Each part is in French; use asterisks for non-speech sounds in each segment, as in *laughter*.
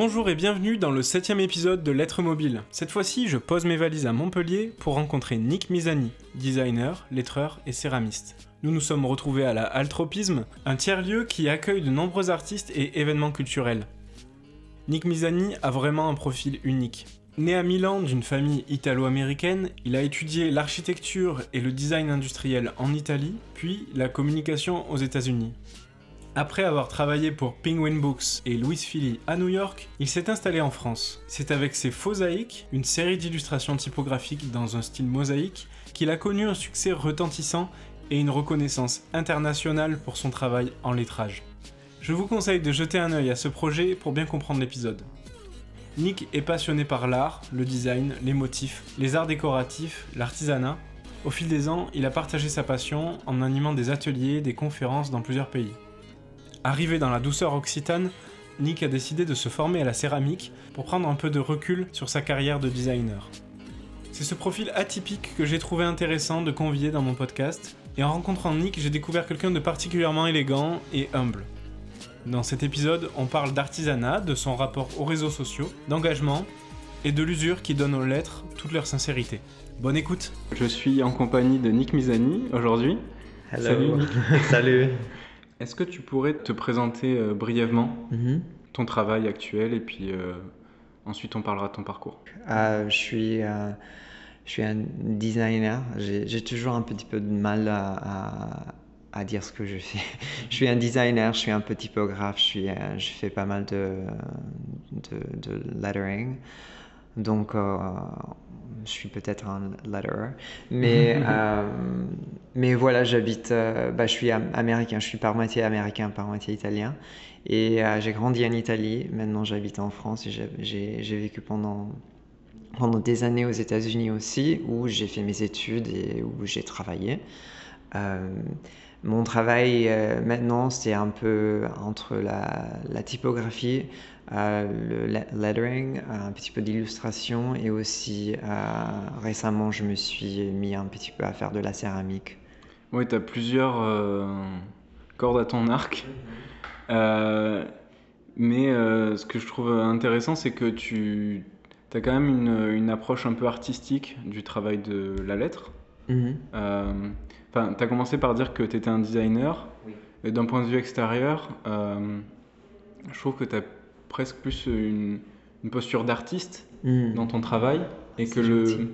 Bonjour et bienvenue dans le septième épisode de Lettres Mobile. Cette fois-ci, je pose mes valises à Montpellier pour rencontrer Nick Misani, designer, lettreur et céramiste. Nous nous sommes retrouvés à la Altropisme, un tiers-lieu qui accueille de nombreux artistes et événements culturels. Nick Misani a vraiment un profil unique. Né à Milan d'une famille italo-américaine, il a étudié l'architecture et le design industriel en Italie, puis la communication aux États-Unis. Après avoir travaillé pour Penguin Books et Louis Philly à New York, il s'est installé en France. C'est avec ses Phosaïques, une série d'illustrations typographiques dans un style mosaïque, qu'il a connu un succès retentissant et une reconnaissance internationale pour son travail en lettrage. Je vous conseille de jeter un œil à ce projet pour bien comprendre l'épisode. Nick est passionné par l'art, le design, les motifs, les arts décoratifs, l'artisanat. Au fil des ans, il a partagé sa passion en animant des ateliers, des conférences dans plusieurs pays. Arrivé dans la douceur occitane, Nick a décidé de se former à la céramique pour prendre un peu de recul sur sa carrière de designer. C'est ce profil atypique que j'ai trouvé intéressant de convier dans mon podcast, et en rencontrant Nick, j'ai découvert quelqu'un de particulièrement élégant et humble. Dans cet épisode, on parle d'artisanat, de son rapport aux réseaux sociaux, d'engagement et de l'usure qui donne aux lettres toute leur sincérité. Bonne écoute Je suis en compagnie de Nick Misani aujourd'hui. Salut Nick. *laughs* Salut est-ce que tu pourrais te présenter euh, brièvement mhm. ton travail actuel et puis euh, ensuite on parlera de ton parcours? Euh, je, suis, je suis un designer. J'ai toujours un petit peu de mal à, à, dire ce que je fais. *laughs* je suis un designer, je suis un peu typographe, je, suis, je fais pas mal de, de, de lettering. Donc, je suis peut-être un letterer. Mais, *laughs* euh, mais voilà, j'habite, euh, bah, je suis américain, je suis par moitié américain, par moitié italien. Et euh, j'ai grandi en Italie, maintenant j'habite en France et j'ai vécu pendant, pendant des années aux États-Unis aussi, où j'ai fait mes études et où j'ai travaillé. Mon travail maintenant, c'est un peu entre la, la typographie, le lettering, un petit peu d'illustration et aussi euh, récemment je me suis mis un petit peu à faire de la céramique. Oui, tu as plusieurs euh, cordes à ton arc. Euh, mais ce que je trouve intéressant, c'est que tu as quand même une, une, approche un peu artistique du travail de la lettre. Mhm. Enfin, tu as commencé par dire que tu étais un designer. Et d'un point de vue extérieur, je trouve que tu as presque plus une, posture d'artiste hmm. dans ton travail et que le,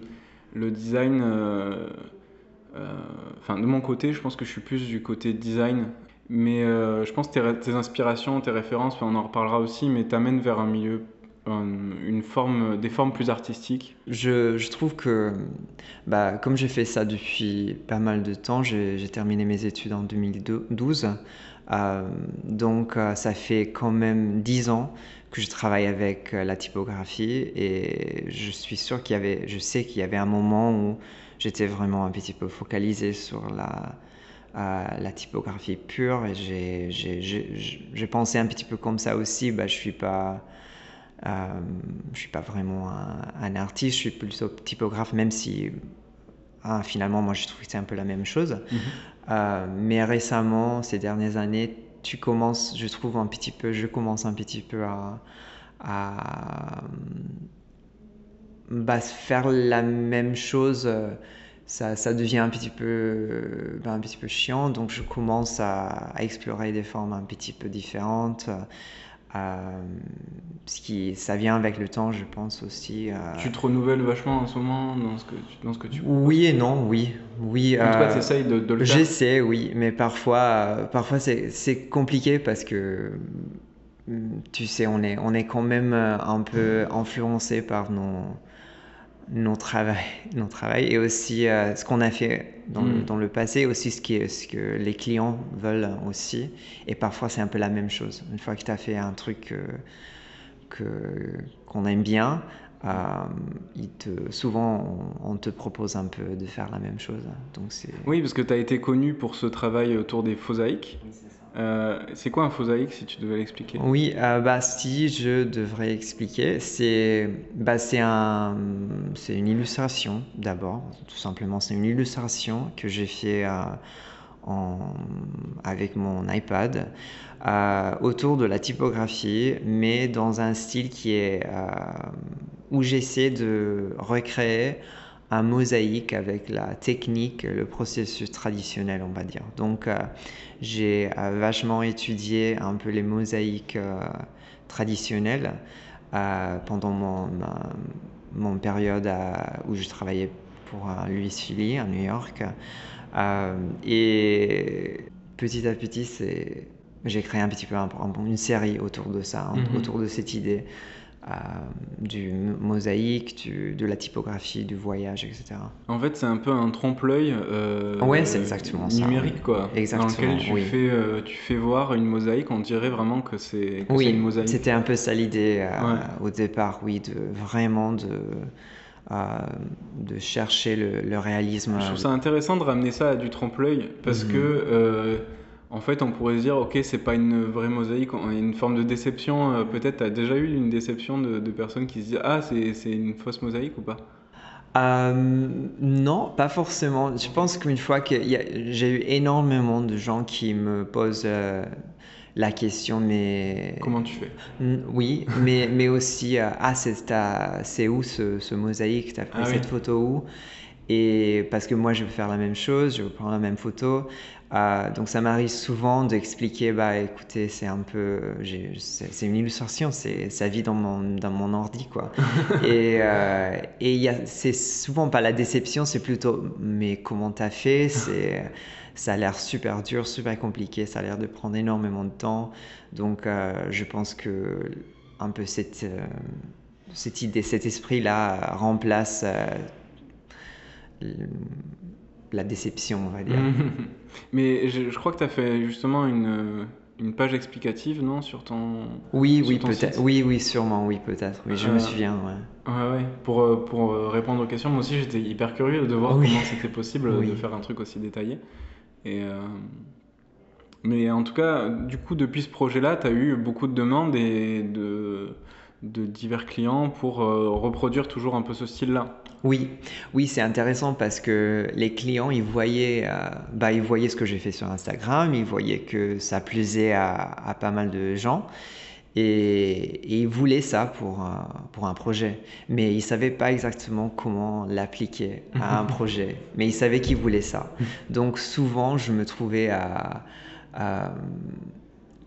le design, euh, euh, enfin de mon côté, je pense que je suis plus du côté design, mais euh, je pense que tes, tes, inspirations, tes références, on en reparlera aussi, mais t'amènent vers un milieu une forme, des formes plus artistiques je, je trouve que, bah, comme j'ai fait ça depuis pas mal de temps, j'ai terminé mes études en 2012. Euh, donc euh, ça fait quand même dix ans que je travaille avec euh, la typographie et je suis sûr qu'il y avait, je sais qu'il y avait un moment où j'étais vraiment un petit peu focalisé sur la, la typographie pure et j'ai pensé un petit peu comme ça aussi. Bah, je suis pas je suis pas vraiment un, artiste, je suis plutôt typographe, même si ah, finalement moi je trouve que c'est un peu la même chose. Mhm. Euh, mais récemment, ces dernières années, tu commences, je trouve un petit peu, je commence un petit peu à, à bah, faire la même chose. Ça, ça, devient un petit peu, bah, un petit peu chiant, donc je commence à, à, explorer des formes un petit peu différentes. Euh, ce qui, ça vient avec le temps, je pense aussi. Euh, tu te renouvelles vachement en ce moment dans ce que tu, dans ce que tu Oui et non, oui. oui en tout cas, tu essayes de, de, le faire J'essaie, oui, mais parfois, parfois c'est compliqué parce que tu sais, on est, on est quand même un peu influencé par nos, nos travail, nos travail et aussi euh, ce qu'on a fait dans, le, hmm. dans, le, passé, aussi ce, qui est, ce que les clients veulent aussi. Et parfois, c'est un peu la même chose. Une fois que tu as fait un truc que, qu'on aime bien, euh, il te, souvent, on, te propose un peu de faire la même chose. Donc c'est... Oui, parce que tu as été connu pour ce travail autour des phosaïques. Euh, c'est quoi un phosaïque si tu devais l'expliquer? Oui, euh, bah, si je devrais expliquer, c'est bah, un, une illustration d'abord, tout simplement. C'est une illustration que j'ai fait euh, avec mon iPad autour de la typographie, mais dans un style qui est où j'essaie de recréer un mosaïque avec la technique, le processus traditionnel, on va dire. Donc, euh, j'ai euh, vachement étudié un peu les mosaïques euh, traditionnelles pendant mon, mon période où je travaillais pour Louis Philly à New York. et petit à petit, j'ai créé un petit peu une série autour de ça, mm-hmm. autour de cette idée. Euh, du mosaïque, de la typographie, du voyage, etc. En fait, c'est un peu un trompe-l'œil euh, ouais, c'est exactement numérique, ça, quoi. Exactement, dans lequel tu, fais, euh, tu fais voir une mosaïque, on dirait vraiment que c'est oui, une mosaïque. C'était un peu ça l'idée euh, au départ, oui, de vraiment de. de chercher le, réalisme. Je trouve ça intéressant de ramener ça à du trompe-l'œil parce mhm. que en fait, on pourrait se dire, ok, c'est pas une vraie mosaïque, a une forme de déception. Euh, peut-être, tu as déjà eu une déception de, personnes qui se disent, ah, c'est une fausse mosaïque ou pas? Euh, non, pas forcément. Je pense qu'une fois que j'ai eu énormément de gens qui me posent euh, la question, mais... Comment tu fais? Oui, mais, *laughs* mais aussi, ah, c'est où ce, ce mosaïque? Tu as pris ah cette photo où? Et parce que moi, je veux faire la même chose, je veux prendre la même photo. Euh, donc ça m'arrive souvent d'expliquer, bah écoutez, c'est un peu, c'est une illustration, c'est ça vit dans mon dans mon ordi quoi. *laughs* et euh, et c'est souvent pas la déception, c'est plutôt, mais comment t'as fait? C'est ça a l'air super dur, super compliqué, ça a l'air de prendre énormément de temps. Donc euh, je pense que un peu cette cette idée, cet esprit là remplace la déception, on va dire. *laughs* Mais je, crois que tu as fait justement une, une, page explicative, non, sur ton. Oui, oui, peut-être. Oui, oui, sûrement, oui, peut-être. Oui, je me euh, souviens, ouais. Ouais, ouais. Pour, euh, pour euh, répondre aux questions, moi aussi, j'étais hyper curieux de voir comment c'était possible de faire un truc aussi détaillé. Et. Mais en tout cas, du coup, depuis ce projet-là, tu as eu beaucoup de demandes et de, de divers clients pour reproduire toujours un peu ce style-là. Oui, oui, c'est intéressant parce que les clients, ils voyaient, euh, bah, ils voyaient ce que j'ai fait sur Instagram, ils voyaient que ça plaisait à, pas mal de gens et, ils voulaient ça pour, un, pour un projet. Mais ils ne savaient pas exactement comment l'appliquer à un *laughs* projet, mais ils savaient qu'ils voulaient ça. Donc souvent, je me trouvais à,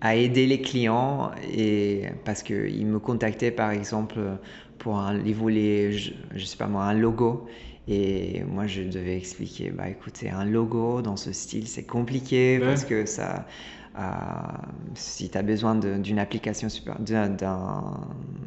à aider les clients et parce qu'ils me contactaient par exemple pour un, ils voulaient, je, je, sais pas moi, un logo. Et moi, je devais expliquer, bah écoutez, un logo dans ce style, c'est compliqué parce que ça, si tu as besoin d'une application super, d'un,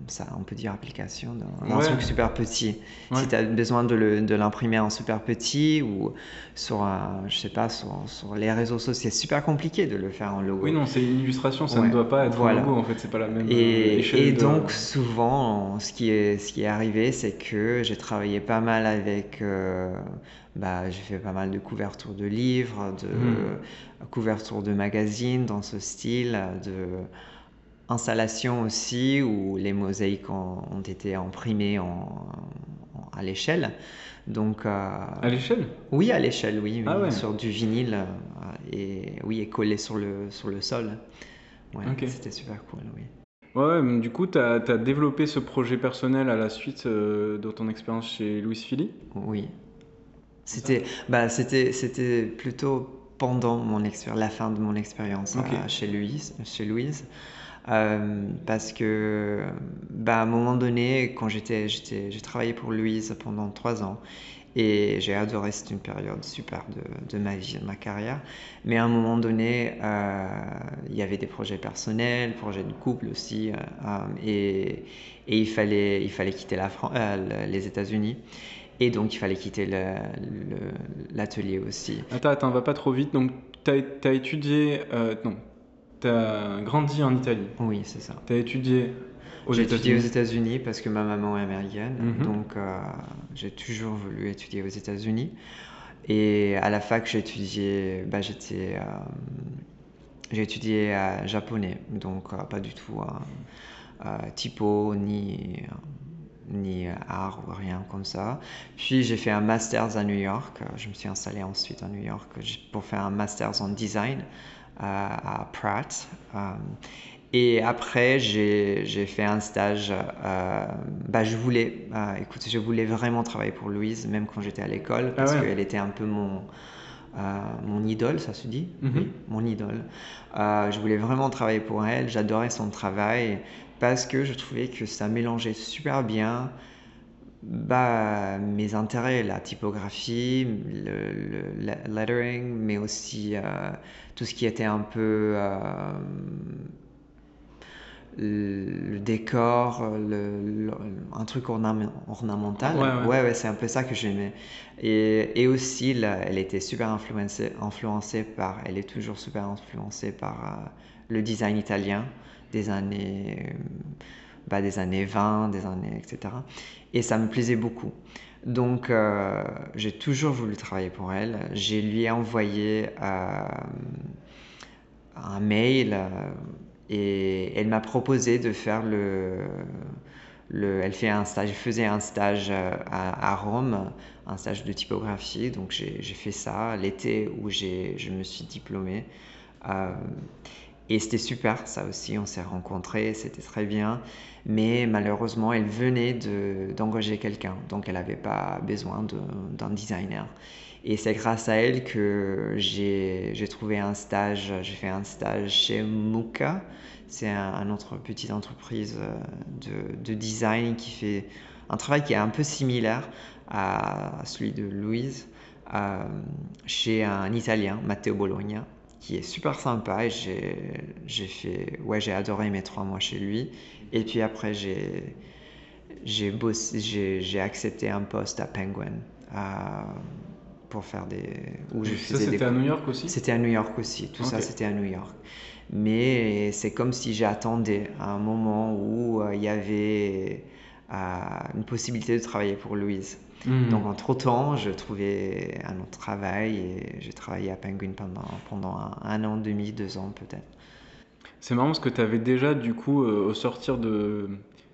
ça, on peut dire application, d'un truc super petit. Si tu as besoin de l'imprimer en super petit ou sur, je sais pas, sur, sur, les réseaux sociaux, c'est super compliqué de le faire en logo. Oui, non, c'est une illustration, ça ne doit pas être un logo, en fait, c'est pas la même et, euh, échelle. Et donc, souvent, ce qui est, ce qui est arrivé, c'est que j'ai travaillé pas mal avec. Euh, bah, j'ai fait pas mal de couvertures de livres, de hmm. couvertures de magazines dans ce style, de installations aussi où les mosaïques ont, été imprimées en, à l'échelle. Donc, euh, à l'échelle? Oui, à l'échelle, oui, ah sur du vinyle euh, et oui, et collé sur le, sur le sol. Ouais, C'était super cool, oui. Ouais, du coup, tu as, as, développé ce projet personnel à la suite euh, de ton expérience chez Louis Philly Oui, c'était, bah, c'était, c'était plutôt pendant mon la fin de mon expérience euh, chez Louise, chez Louise. Euh, parce que, bah, à un moment donné, quand j'étais, j'étais, j'ai travaillé pour Louise pendant trois ans et j'ai adoré, c'était une période super de, de, ma vie, de ma carrière. Mais à un moment donné, euh, il y avait des projets personnels, projets de couple aussi, et, et, il, fallait, il fallait quitter la France, les États-Unis. Et donc, il fallait quitter l'atelier aussi. Attends, attends, va pas trop vite. Donc, tu as, étudié. Euh, non, tu as grandi en Italie. Oui, c'est ça. Tu as étudié aux J'ai étudié aux États-Unis parce que ma maman est américaine. Mhm. Donc, euh, j'ai toujours voulu étudier aux États-Unis. Et à la fac, j'ai étudié. Bah, j'étais. Euh, j'ai étudié japonais. Donc, pas du tout typo ni ni art ou rien comme ça. Puis j'ai fait un master's à New York. Je me suis installé ensuite à New York pour faire un master's en design à Pratt. Et après, j'ai fait un stage. Euh, bah, je voulais, euh, écoute, je voulais vraiment travailler pour Louise, même quand j'étais à l'école, parce ah qu'elle était un peu mon, euh, mon idole, ça se dit? Mhm. oui, Mon idole. je voulais vraiment travailler pour elle. J'adorais son travail parce que je trouvais que ça mélangeait super bien bah, mes intérêts, la typographie, le, le lettering, mais aussi tout ce qui était un peu le décor, le, un truc ornemental. Ouais, ouais, c'est un peu ça que j'aimais. Et, et, aussi, elle était super influencée, influencée par, elle est toujours super influencée par euh, le design italien des années, bah, des années 20, des années, etc. Et ça me plaisait beaucoup. Donc, euh, j'ai toujours voulu travailler pour elle. J'ai lui envoyé euh, un mail et elle m'a proposé de faire le, le, elle fait un stage, faisait un stage euh, à, Rome, un stage de typographie. Donc j'ai fait ça l'été où je me suis diplômé. Euh, et c'était super, ça aussi, on s'est rencontrés, c'était très bien. Mais malheureusement, elle venait d'engager quelqu'un, donc elle n'avait pas besoin d'un designer. Et c'est grâce à elle que j'ai trouvé un stage, j'ai fait un stage chez Muka. C'est un, autre petite entreprise euh, de, de, design qui fait un travail qui est un peu similaire à celui de Louise, euh, chez un Italien, Matteo Bologna, qui est super sympa et j'ai fait, ouais, j'ai adoré mes trois mois chez lui. Et puis après, j'ai j'ai accepté un poste à Penguin. À, pour faire des. Où je ça, c'était à New York aussi? C'était à New York aussi. Tout ça, c'était à New York. Mais c'est comme si j'attendais un moment où euh, il y avait euh, une possibilité de travailler pour Louise. Hmm. Donc, entre-temps, je trouvais un autre travail et j'ai travaillé à Penguin pendant, pendant un, an, demi, deux ans peut-être. C'est marrant parce que tu avais déjà, du coup, euh, au sortir de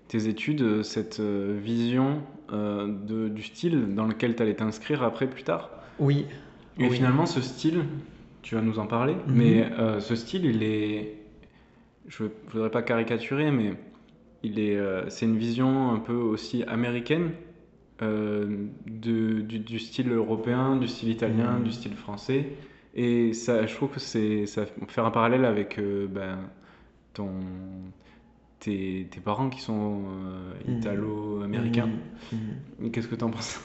tes études, cette vision de, du style dans lequel tu allais t'inscrire après, plus tard? Oui. Et finalement, ce style, tu vas nous en parler, mhm. mais euh, ce style, il est. Je ne voudrais pas caricaturer, mais il est, euh, c'est une vision un peu aussi américaine? Euh, de, du, style européen, du style italien, mhm. du style français. Et ça, je trouve que c'est, ça faire un parallèle avec ben, ton, tes, parents qui sont euh, mhm. italo-américains. Mhm. Qu'est-ce que tu en penses?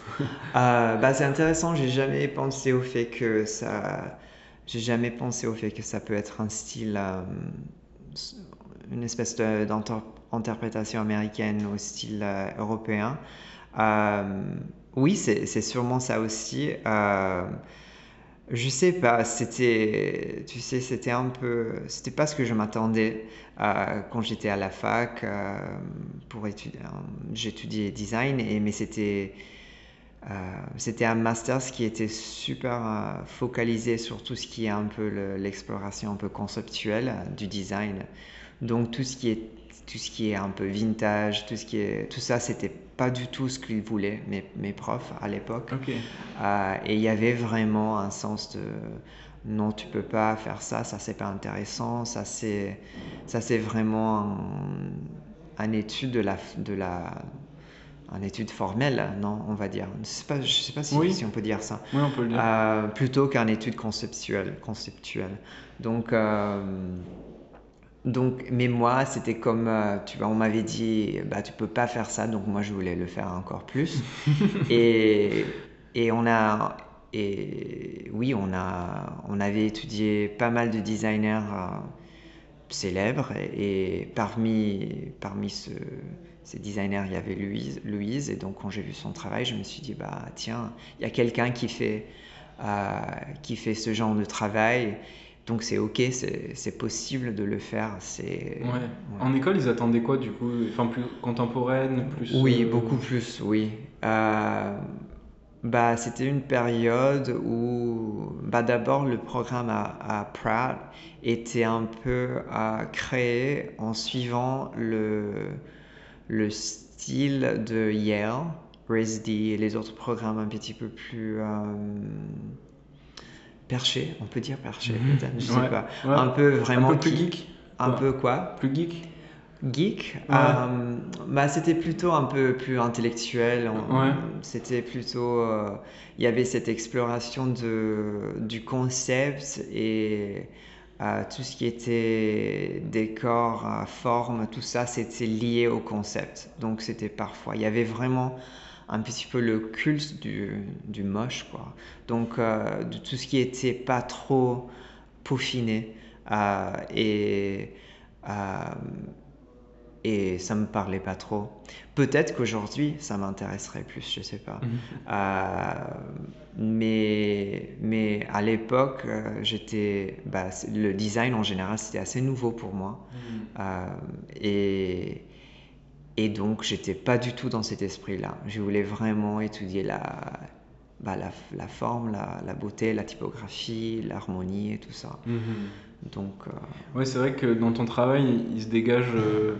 Euh, *laughs* bah, C'est intéressant, j'ai jamais pensé au fait que ça... J'ai jamais pensé au fait que ça peut être un style, euh, une espèce d'interprétation américaine au style européen. Oui, c'est sûrement ça aussi. Je sais pas, c'était, tu sais, c'était un peu, c'était pas ce que je m'attendais euh, quand j'étais à la fac euh, pour étudier. Euh, j'étudiais design, et, mais c'était, c'était un master qui était super focalisé sur tout ce qui est un peu l'exploration un peu conceptuelle du design. Donc tout ce qui est tout ce qui est un peu vintage, tout ce qui tout ça, c'était pas du tout ce qu'ils voulaient, mes, mes, profs à l'époque. Euh, et il y avait vraiment un sens de non, tu peux pas faire ça, ça c'est pas intéressant, ça c'est ça c'est vraiment un, étude de la de la une étude formelle, non, on va dire. Je sais pas, je sais pas si, si on peut dire ça. Oui, on peut le dire. Euh, plutôt qu'une étude conceptuelle, conceptuelle. Donc euh, donc, mais moi, c'était comme, euh, tu vois, on m'avait dit, bah, tu peux pas faire ça, donc moi, je voulais le faire encore plus. *laughs* et, et on a, et oui, on a, on avait étudié pas mal de designers euh, célèbres, et, parmi, parmi ce, ces designers, il y avait Louise, Louise, et donc quand j'ai vu son travail, je me suis dit, bah, tiens, il y a quelqu'un qui fait, euh, qui fait ce genre de travail donc c'est ok, c'est possible de le faire. C'est. En école, ils attendaient quoi du coup? Enfin plus contemporaine, plus. Oui, euh, beaucoup plus, oui. Euh, bah c'était une période où, bah d'abord le programme à, à, Pratt était un peu à créer en suivant le le style de Yale, RISD et les autres programmes un petit peu plus perchés, on peut dire perchés Mhm. peut-être, je Ouais, sais pas. ouais. Un peu vraiment un peu plus geek. Un peu quoi? Plus geek. Geek, euh, bah, c'était plutôt un peu plus intellectuel. C'était plutôt. euh, Il y avait cette exploration de, du concept et euh, tout ce qui était décor, forme, tout ça, c'était lié au concept. Donc c'était parfois. Il y avait vraiment un petit peu le culte du, du moche, quoi. Donc euh, de tout ce qui était pas trop peaufiné. euh, et. euh, et ça me parlait pas trop. Peut-être qu'aujourd'hui, ça m'intéresserait plus, je sais pas. Mhm. Mais, mais à l'époque, j'étais, bah, le design en général, c'était assez nouveau pour moi. Euh, et, et donc, j'étais pas du tout dans cet esprit-là. Je voulais vraiment étudier la, bah, la, la forme, la, la beauté, la typographie, l'harmonie et tout ça. Mhm. Donc, euh, Ouais, c'est vrai que dans ton travail, il se dégage euh,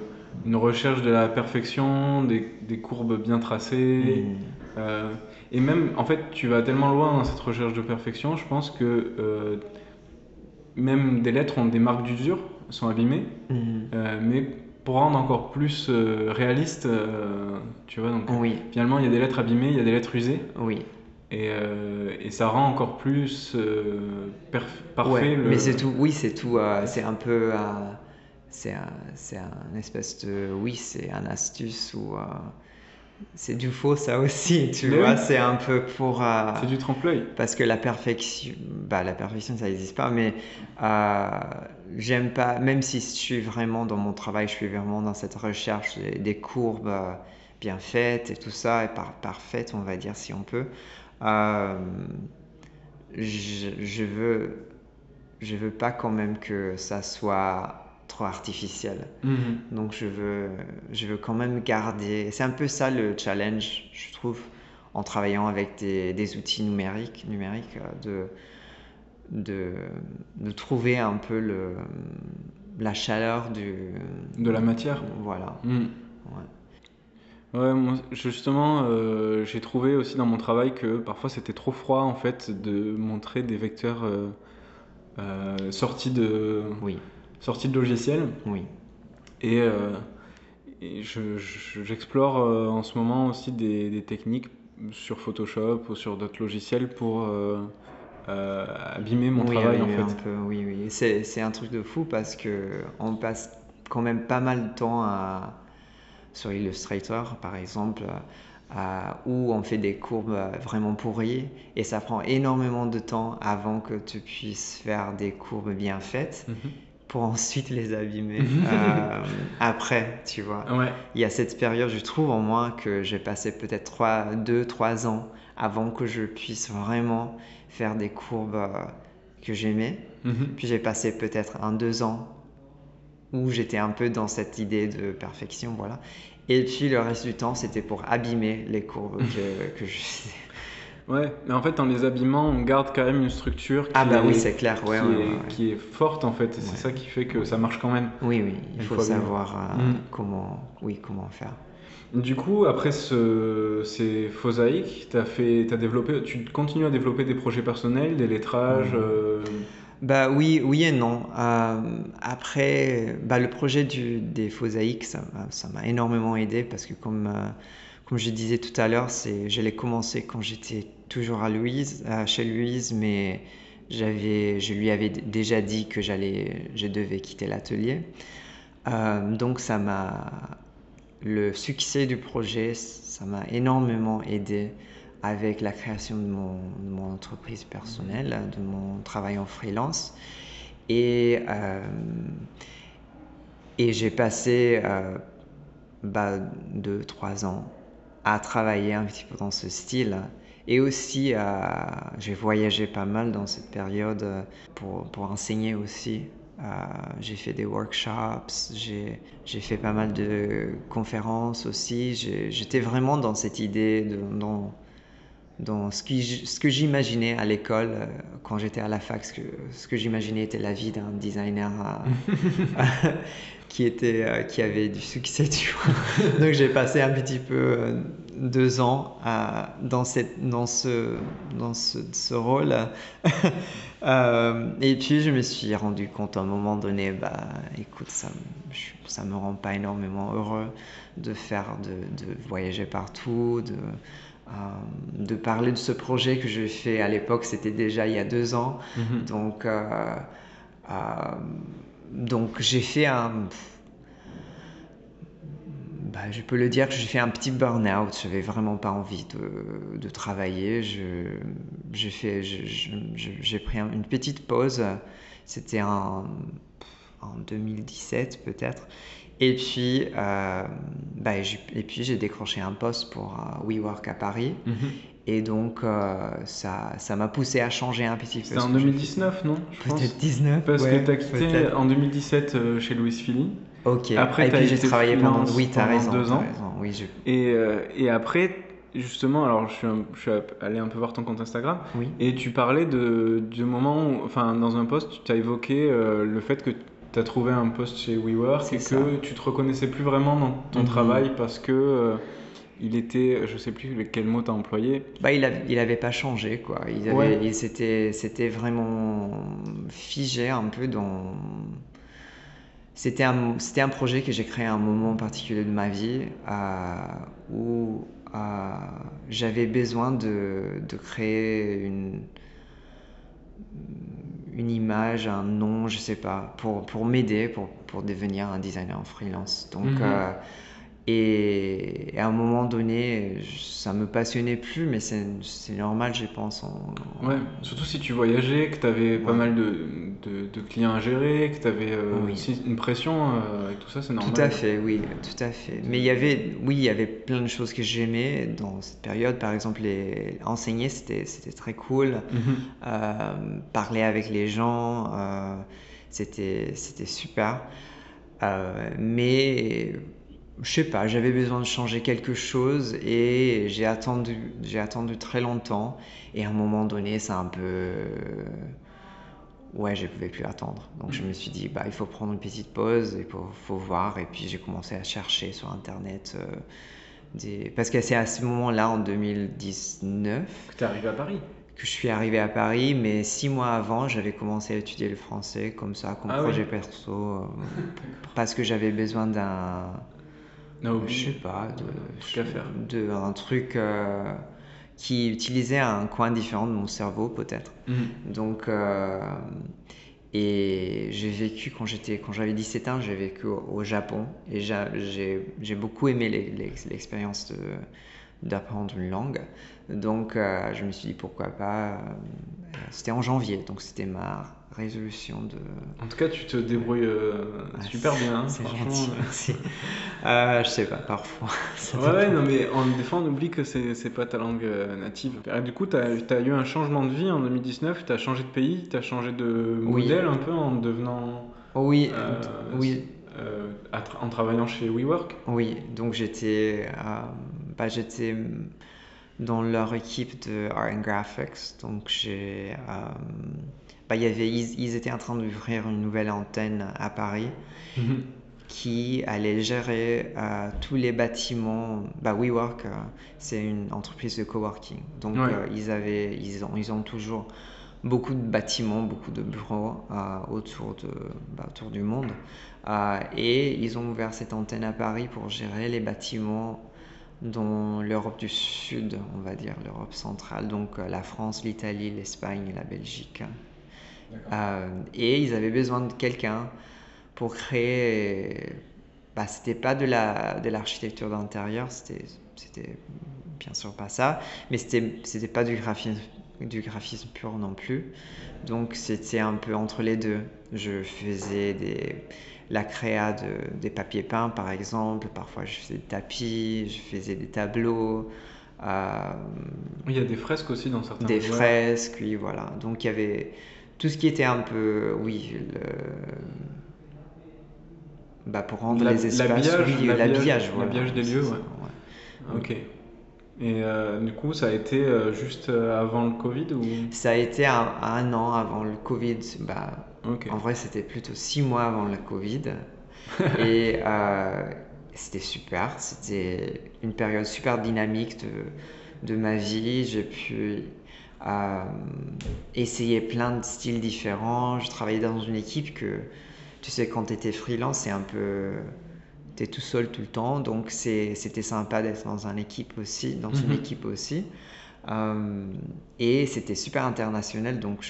une recherche de la perfection, des, des courbes bien tracées. mm, euh, et même, en fait, tu vas tellement loin dans cette recherche de perfection, je pense que même des lettres ont des marques d'usure, sont abîmées, euh, mais pour rendre encore plus euh, réaliste, euh, tu vois, donc oui, finalement, il y a des lettres abîmées, il y a des lettres usées, oui. et, euh, et ça rend encore plus parfait Ouais, le... mais c'est tout. Oui, c'est tout. c'est un peu. c'est un, c'est un espèce de. Oui, c'est un astuce ou. C'est du faux, ça aussi, tu Mais vois. oui. C'est un peu pour. euh, C'est du trompe-l'œil. parce que la perfection, bah, la perfection, ça n'existe pas, mais euh, j'aime pas, même si je suis vraiment dans mon travail, je suis vraiment dans cette recherche des, des courbes euh, bien faites et tout ça, et par, parfaites, on va dire, si on peut. Je, je veux, je veux pas quand même que ça soit trop artificiel. Mhm. Donc je veux, je veux quand même garder. C'est un peu ça le challenge, je trouve, en travaillant avec des, des outils numériques, numériques euh, de, de, de trouver un peu le, la chaleur du. De la matière. Voilà. Mhm. Ouais. Ouais, moi, justement, euh, j'ai trouvé aussi dans mon travail que parfois c'était trop froid en fait de montrer des vecteurs euh, euh, sortis de Oui, sortis de logiciels oui. et, euh, et je- je- j'explore euh, en ce moment aussi des, des techniques sur Photoshop ou sur d'autres logiciels pour euh, abîmer mon oui, travail en oui, fait. un peu, oui, oui. C'est, c'est un truc de fou parce que on passe quand même pas mal de temps à, sur Illustrator, par exemple, à- où on fait des courbes vraiment pourries et ça prend énormément de temps avant que tu puisses faire des courbes bien faites Mhm. Pour ensuite les abîmer *laughs* euh, après, tu vois. Ouais. Il y a cette période, je trouve en moi, que j'ai passé peut-être 3, 2, 3 ans avant que je puisse vraiment faire des courbes euh, que j'aimais. Mhm. Puis j'ai passé peut-être un, deux ans où j'étais un peu dans cette idée de perfection, voilà. Et puis le reste du temps, c'était pour abîmer les courbes *laughs* que, que je faisais. Ouais, mais en fait, dans les habillements, on garde quand même une structure qui, Ah bah est, oui, c'est clair, ouais, qui, ouais, est, ouais, ouais. qui est forte en fait, c'est ça qui fait que ça marche quand même. Oui, oui, il faut savoir euh, Mm. comment, oui, comment faire. Du coup, après ce, ces phosaïques, t'as fait, t'as développé, tu continues à développer des projets personnels, des lettrages. Mhm. euh, Bah oui, oui et non. Euh, après, bah, le projet du, des phosaïques, ça m'a énormément aidé parce que comme, comme je disais tout à l'heure, c'est, je l'ai commencé quand j'étais toujours à Louise, euh, chez Louise, mais je lui avais déjà dit que je devais quitter l'atelier. Euh, donc ça m'a, le succès du projet, ça m'a énormément aidé avec la création de mon, de mon entreprise personnelle, de mon travail en freelance. Et, euh, et j'ai passé euh, bah, deux, trois ans à travailler un petit peu dans ce style. Et aussi, j'ai voyagé pas mal dans cette période euh, pour, pour enseigner aussi. Euh, j'ai fait des workshops, j'ai fait pas mal de conférences aussi. J'étais vraiment dans cette idée de, dans, dans ce, qui, ce que j'imaginais à l'école euh, quand j'étais à la fac, ce que, ce que j'imaginais était la vie d'un designer *laughs* *laughs* qui, était, euh, qui avait du succès. Tu vois. *laughs* Donc j'ai passé un petit peu deux ans dans, cette, dans, ce, dans ce, ce rôle. *laughs* et puis je me suis rendu compte à un moment donné, bah écoute, ça, ça me rend pas énormément heureux de faire, de, de voyager partout, de euh, de parler de ce projet que j'ai fait à l'époque, c'était déjà il y a deux ans. Mhm. Donc, euh, euh, donc j'ai fait un. Bah, je peux le dire que j'ai fait un petit burn-out. Je n'avais vraiment pas envie de, de travailler. J'ai pris une petite pause. C'était en, en 2017 peut-être. Et puis, euh, bah, puis j'ai décroché un poste pour euh, WeWork à Paris. Mhm. Et donc, euh, ça, ça m'a poussé à changer un petit peu. C'était en 2019, non Peut-être 19. Parce que tu as quitté en 200017 chez Louis Philly. Ok. Après, et puis j'ai travaillé pendant, oui, as raison, deux ans. Oui, je... et, et après, justement, alors je suis, je suis, allé un peu voir ton compte Instagram. Oui. Et tu parlais de, du moment où, enfin, dans un post, tu as évoqué le fait que tu as trouvé un poste chez WeWork et que tu te reconnaissais plus vraiment dans ton mhm. travail parce que euh, il était, je sais plus quel mot tu as employé. Bah, il, avait, il avait pas changé, quoi. Il, avait, il c'était vraiment figé un peu dans. C'était un, un projet que j'ai créé à un moment particulier de ma vie euh, où euh, j'avais besoin de, de créer une une image, un nom, je sais pas, pour, pour m'aider, pour, pour devenir un designer en freelance. Donc, mhm. euh, et, à un moment donné, ça me passionnait plus, mais c'est normal, je pense. Ouais, surtout si tu voyageais, que tu avais pas mal de, de, clients à gérer, que tu avais euh, aussi une pression euh, avec tout ça, c'est normal. Tout à fait, oui, tout à fait. Mais il y avait, oui, il y avait plein de choses que j'aimais dans cette période. Par exemple, les, enseigner, c'était très cool. Mhm. Euh, parler avec les gens, c'était super. mais je sais pas, j'avais besoin de changer quelque chose et j'ai attendu, j'ai attendu très longtemps et à un moment donné, c'est un peu, ouais, je pouvais plus attendre. Donc je me suis dit, bah, il faut prendre une petite pause, il faut, faut voir et puis j'ai commencé à chercher sur internet. Euh, des... Parce que c'est à ce moment-là, en 2019, que tu es arrivé à Paris que je suis arrivé à Paris, mais six mois avant, j'avais commencé à étudier le français comme ça, comme ah projet perso, euh, *laughs* parce que j'avais besoin d'un no, je sais pas, de, de un truc euh, qui utilisait un coin différent de mon cerveau peut-être. Mhm. Donc euh, et j'ai vécu quand j'étais quand j'avais 17 ans, j'ai vécu au, Japon et j'ai beaucoup aimé l'expérience d'apprendre une langue. Donc euh, je me suis dit pourquoi pas. c'était en janvier, donc c'était ma résolution de. En tout cas, tu te débrouilles euh, super bien. Hein, c'est gentil, merci. euh, je sais pas, parfois. *laughs* ouais, ouais, non, mais en, des fois, on oublie que c'est pas ta langue euh, native. du coup, tu as, as, eu un changement de vie en 2019, tu as changé de pays, tu as changé de modèle un peu en devenant. Oui, oui. en travaillant chez WeWork Oui, donc j'étais bah, j'étais dans leur équipe de Art and Graphics, donc j'ai bah, y avait, ils, étaient en train d'ouvrir une nouvelle antenne à Paris mhm. qui allait gérer euh, tous les bâtiments. Bah, WeWork, euh, c'est une entreprise de coworking. Donc, euh, ils, avaient, ils, ont, ils ont toujours beaucoup de bâtiments, beaucoup de bureaux autour, de, bah, autour du monde. et ils ont ouvert cette antenne à Paris pour gérer les bâtiments dans l'Europe du Sud, on va dire, l'Europe centrale, donc la France, l'Italie, l'Espagne la Belgique. Euh, et ils avaient besoin de quelqu'un pour créer. Bah, c'était pas de la de l'architecture d'intérieur, c'était c'était bien sûr pas ça, mais c'était c'était pas du graphisme du graphisme pur non plus. Donc c'était un peu entre les deux. Je faisais des la créa de, des papiers peints par exemple, parfois je faisais des tapis, je faisais des tableaux. Euh, il y a des fresques aussi dans certains Des fresques, oui, voilà. Donc il y avait tout ce qui était un peu, oui, le... bah, pour rendre les espaces, l'habillage, oui, l'habillage, voilà, l'habillage des lieux, ouais. Ok. Et euh, du coup, ça a été euh, juste euh, avant le Covid ou? Ça a été un, un an avant le Covid. Bah. En vrai, c'était plutôt six mois avant le Covid. *laughs* Et euh, c'était super. C'était une période super dynamique de, de ma vie. J'ai pu euh, essayer plein de styles différents. Je travaillais dans une équipe que, tu sais, quand tu étais freelance, c'est un peu. Tu es tout seul tout le temps. Donc, c'était sympa d'être dans une équipe aussi, dans une Mhm. équipe aussi. Euh, et c'était super international, donc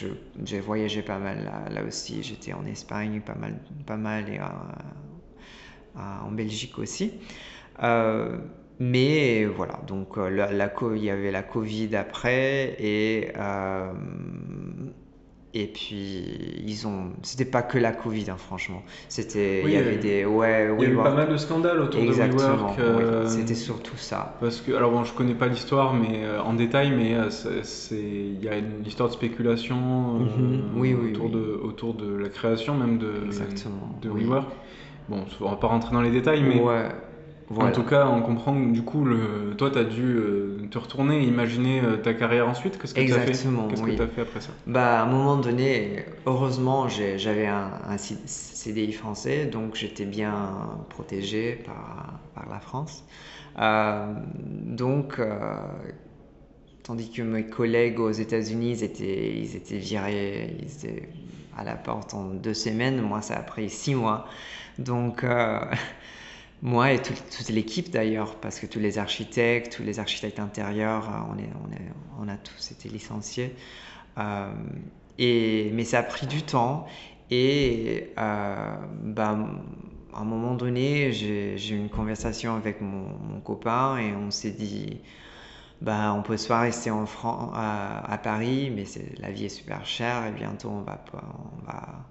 j'ai voyagé pas mal là, là aussi. J'étais en Espagne pas mal, pas mal et euh, à- en Belgique aussi. Euh, mais voilà, donc euh, la, il y avait la Covid après et euh, et puis ils ont, c'était pas que la Covid, hein, franchement. C'était, Oui, il y avait des, ouais, Il y a eu pas mal de scandales autour Exactement, de WeWork. oui, euh, c'était surtout ça. Parce que, alors bon, je connais pas l'histoire mais euh, en détail, mais c'est, il y a une histoire de spéculation Mhm. Oui, oui, autour. De, autour de la création même de, Exactement, de. WeWork. Bon, on va pas rentrer dans les détails, mais ouais, en tout cas, on comprend que du coup, le, toi, tu as dû euh, te retourner et imaginer euh, ta carrière ensuite. Qu'est-ce que tu as fait Exactement, Qu'est-ce oui. que tu as fait après ça Bah, à un moment donné, heureusement, j'avais un, CDI français, donc j'étais bien protégé par, par la France. Euh, donc, tandis que mes collègues aux États-Unis, ils étaient, ils étaient virés, ils étaient à la porte en deux semaines, moi, ça a pris six mois. Donc, *laughs* moi et tout- toute l'équipe d'ailleurs, parce que tous les architectes, tous les architectes intérieurs, euh, on, est, on, est, on a tous été licenciés. Euh, et, mais ça a pris du temps. Et bah, à un moment donné, j'ai eu une conversation avec mon, copain et on s'est dit, bah, on peut soit rester en Fran- à, Paris, mais la vie est super chère et bientôt on va on va,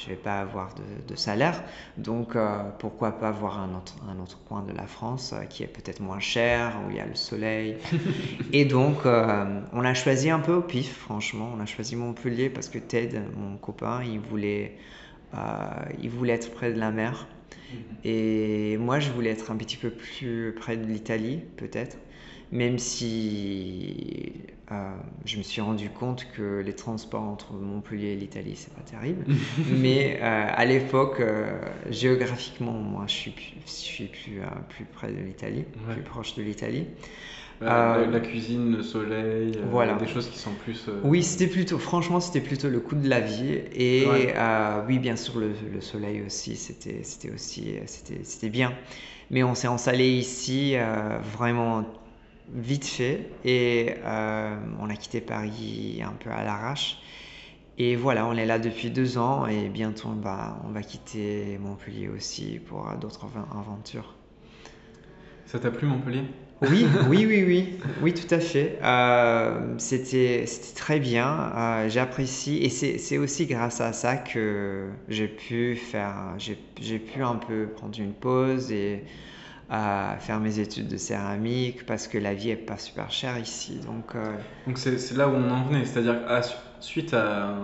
je vais pas avoir de, de salaire. Donc euh, pourquoi pas voir un autre, un autre coin de la France euh, qui est peut-être moins cher, où il y a le soleil. *laughs* et donc euh, on a choisi un peu au pif, franchement. On a choisi Montpellier parce que Ted, mon copain, il voulait, il voulait être près de la mer. Et moi, je voulais être un petit peu plus près de l'Italie, peut-être. Même si euh, je me suis rendu compte que les transports entre Montpellier et l'Italie, c'est pas terrible. *laughs* Mais euh, à l'époque, euh, géographiquement, moi, je suis plus, je suis plus, euh, plus près de l'Italie, Ouais. plus proche de l'Italie. Euh, la, la cuisine, le soleil, voilà. des choses qui sont plus. Oui, c'était plutôt, franchement, c'était plutôt le coût de la vie. Et Ouais. oui, bien sûr, le, le soleil aussi, c'était, aussi, c'était, bien. Mais on s'est installé ici vraiment vite fait et euh, on a quitté Paris un peu à l'arrache. Et voilà, on est là depuis deux ans et bientôt on va, on va quitter Montpellier aussi pour euh, d'autres aven- aventures. Ça t'a plu Montpellier? Oui, *laughs* oui, oui, oui, oui, tout à fait. Euh, c'était, c'était très bien. Euh, j'apprécie et c'est, c'est aussi grâce à ça que j'ai pu faire, j'ai, j'ai pu un peu prendre une pause et euh, faire mes études de céramique parce que la vie est pas super chère ici. Donc, euh, Donc c'est c'est là où on en venait, c'est-à-dire à- suite à,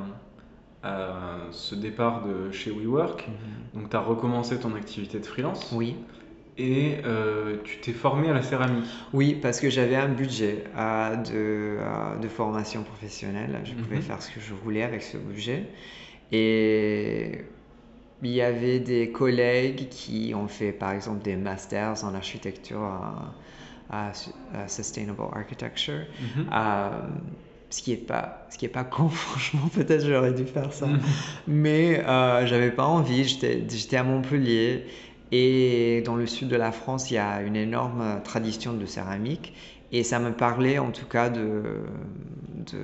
à ce départ de chez WeWork, donc tu as recommencé ton activité de freelance oui. et euh, tu t'es formé à la céramique. Oui, parce que j'avais un budget euh, de, de formation professionnelle. Je pouvais Mhm. faire ce que je voulais avec ce budget. Et il y avait des collègues qui ont fait, par exemple, des masters en architecture, euh, à, à Sustainable Architecture. Mhm. Euh, ce qui est pas, ce qui est pas *laughs* con, franchement, peut-être j'aurais dû faire ça. Mhm. Mais euh, j'avais pas envie, j'étais j'étais à Montpellier et dans le sud de la France, il y a une énorme tradition de céramique et ça me parlait en tout cas de, de,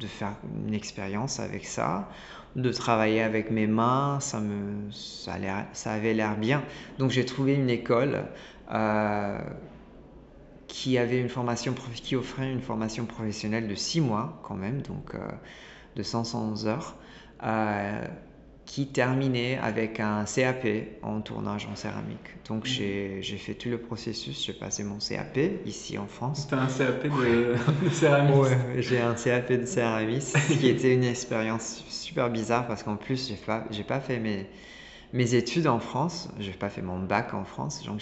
de faire une expérience avec ça, de travailler avec mes mains, ça, me, ça, ça avait l'air bien. Donc j'ai trouvé une école euh, qui avait une formation, qui offrait une formation professionnelle de 6 mois quand même, donc euh, de 511 heures, euh, qui terminait avec un CAP en tournage en céramique. Donc j'ai j'ai fait tout le processus, j'ai passé mon CAP ici en France. C'était un CAP de, *laughs* de céramique. Ouais, j'ai un CAP de céramiste, ce qui était une expérience super bizarre parce qu'en plus j'ai pas j'ai pas fait mes mes études en France, je n'ai pas fait mon bac en France, donc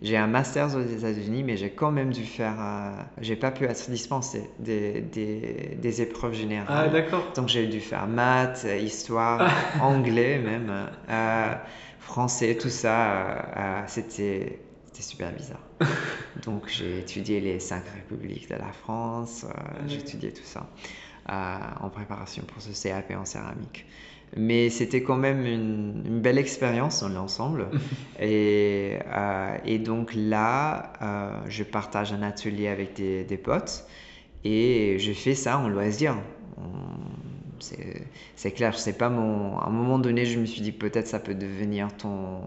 j'ai un master aux États-Unis, mais j'ai quand même dû faire, euh, j'ai pas pu être dispensé des, des, des épreuves générales. Ah d'accord. Donc j'ai dû faire maths, histoire, *laughs* anglais même, euh, français, tout ça. Euh, c'était c'était super bizarre. *laughs* Donc j'ai étudié les cinq républiques de la France, j'ai étudié tout ça en préparation pour ce CAP en céramique. Mais c'était quand même une, belle expérience dans l'ensemble. *laughs* et, euh, et, donc là, euh, je partage un atelier avec des, des, potes et je fais ça en loisir. C'est clair, c'est pas mon. À un moment donné, je me suis dit peut-être ça peut devenir ton,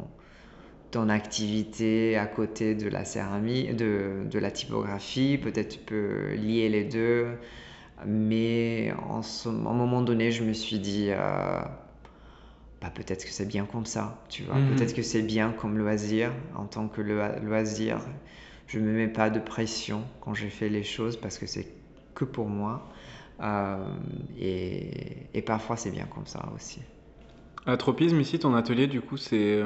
ton activité à côté de la céramique, de, de la typographie. Peut-être tu peux lier les deux. Mais en ce, à un moment donné, je me suis dit, euh, bah, peut-être que c'est bien comme ça, tu vois. Mhm. Peut-être que c'est bien comme loisir. En tant que loisir, je ne me mets pas de pression quand je fais les choses parce que c'est que pour moi. Euh, et, et, parfois, c'est bien comme ça aussi. À Tropisme, ici, ton atelier, du coup, c'est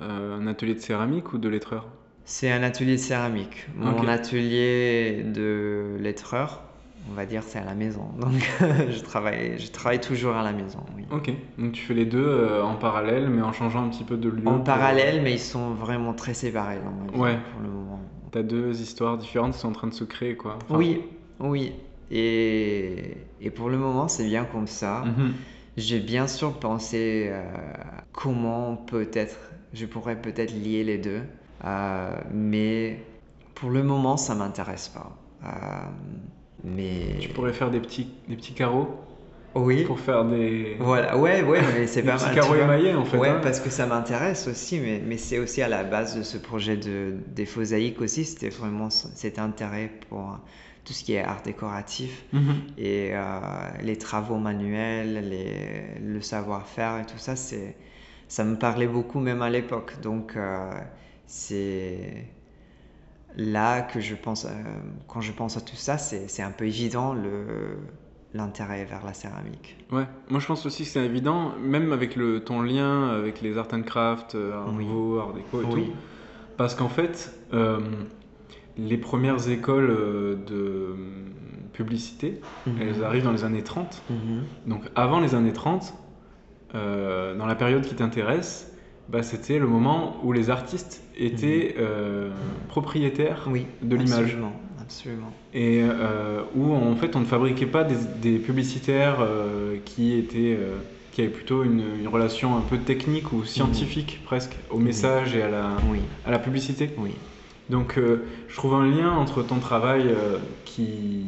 euh, un atelier de céramique ou de lettreur? C'est un atelier de céramique. Mon atelier de lettreur, on va dire, c'est à la maison. *laughs* Donc, je, travaille, je travaille toujours à la maison. Oui. Ok, donc tu fais les deux euh, en parallèle, mais en changeant un petit peu de lieu. En parallèle, mais ils sont vraiment très séparés dans ma vie ouais. pour le moment. T'as deux histoires différentes qui sont en train de se créer, quoi. oui, oui. Et, et, pour le moment, c'est bien comme ça. Mhm. J'ai bien sûr pensé euh, comment peut-être, je pourrais peut-être lier les deux, euh, mais pour le moment, ça m'intéresse pas. Mais... Tu pourrais faire des petits, des petits carreaux oui. Pour faire des. Voilà, ouais, ouais, mais c'est *laughs* pas mal. Carreaux émaillés en fait. Ouais, hein. parce que ça m'intéresse aussi, mais, mais c'est aussi à la base de ce projet de, des phosaïques aussi, c'était vraiment cet intérêt pour tout ce qui est art décoratif mhm. et euh, les travaux manuels, les, le savoir-faire et tout ça, c'est ça me parlait beaucoup même à l'époque. Donc euh, c'est là que je pense, euh, quand je pense à tout ça, c'est un peu évident le l'intérêt vers la céramique. Ouais, moi je pense aussi que c'est évident, même avec le, ton lien avec les art and craft, euh, art nouveau, art déco et tout, parce qu'en fait, euh, les premières écoles de publicité, mhm. elles arrivent dans les années 30. Mhm. Donc avant les années 30, dans la période qui t'intéresse, bah, c'était le moment où les artistes étaient mhm. euh, propriétaires de l'image. Absolument. Et euh, où en fait on ne fabriquait pas des, publicitaires euh, qui étaient qui avaient plutôt une, relation un peu technique ou scientifique mhm. presque au message et à la, à la publicité. Oui. Donc je trouve un lien entre ton travail qui,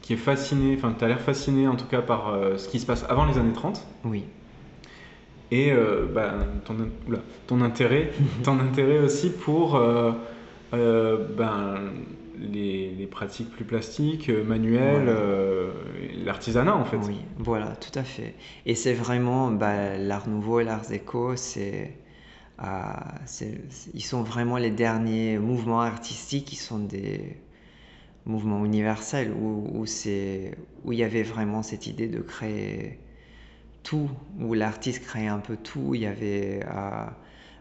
qui est fasciné, enfin tu as l'air fasciné en tout cas par ce qui se passe avant les années 30. Oui et euh, bah, ton, ton, intérêt, *laughs* ton intérêt aussi pour euh, euh, ben, les, les, pratiques plus plastiques, manuelles, l'artisanat en fait. Oui, voilà, tout à fait. Et c'est vraiment bah, l'art nouveau et l'art déco, c'est ils sont vraiment les derniers mouvements artistiques qui sont des mouvements universels où, où, où il y avait vraiment cette idée de créer tout, où l'artiste crée un peu tout. Il y avait euh,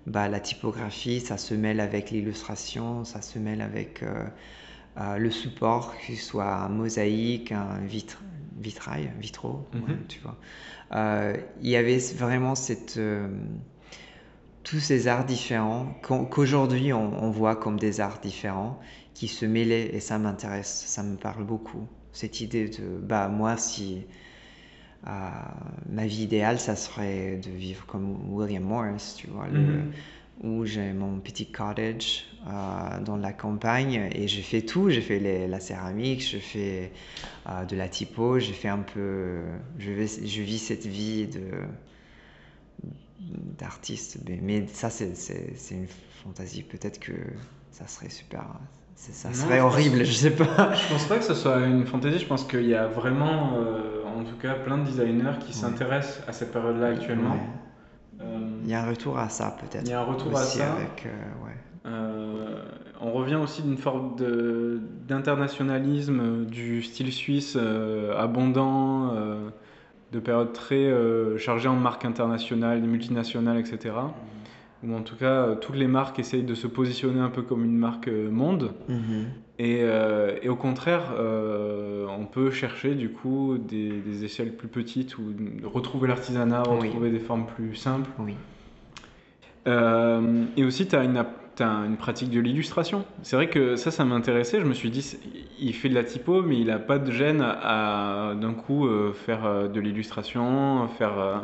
bah, la typographie, ça se mêle avec l'illustration, ça se mêle avec euh, euh, le support, que ce soit un mosaïque, un vitre, vitrail, vitraux, mhm. tu vois. il y avait vraiment cette, tous ces arts différents qu'aujourd'hui on, on, voit comme des arts différents qui se mêlaient et ça m'intéresse, ça me parle beaucoup. Cette idée de, bah moi si ma vie idéale, ça serait de vivre comme William Morris, tu vois, mhm. où j'ai mon petit cottage euh, dans la campagne et je fais tout. J'ai fait la céramique, je fais euh, de la typo, j'ai fait un peu. Je, vais, je vis cette vie de d'artiste, mais, ça c'est une fantaisie. Peut-être que ça serait super ça serait horrible, je sais pas. Je pense pas que ce soit une fantaisie, je pense qu'il y a vraiment, euh, en tout cas, plein de designers qui s'intéressent à cette période-là actuellement. Euh, il y a un retour à ça, peut-être. Il y a un retour à ça. Avec, euh, on revient aussi d'une forme d'internationalisme du style suisse abondant de périodes très euh, chargées en marques internationales, multinationales, etc. Ou en tout cas, toutes les marques essayent de se positionner un peu comme une marque monde. Mhm. Et, et, au contraire, on peut chercher du coup des, échelles plus petites ou retrouver l'artisanat, retrouver des formes plus simples. Oui. et aussi, tu as une une pratique de l'illustration. C'est vrai que ça, ça m'intéressait. Je me suis dit, il fait de la typo, mais il n'a pas de gêne à, d'un coup euh, faire euh, de l'illustration, faire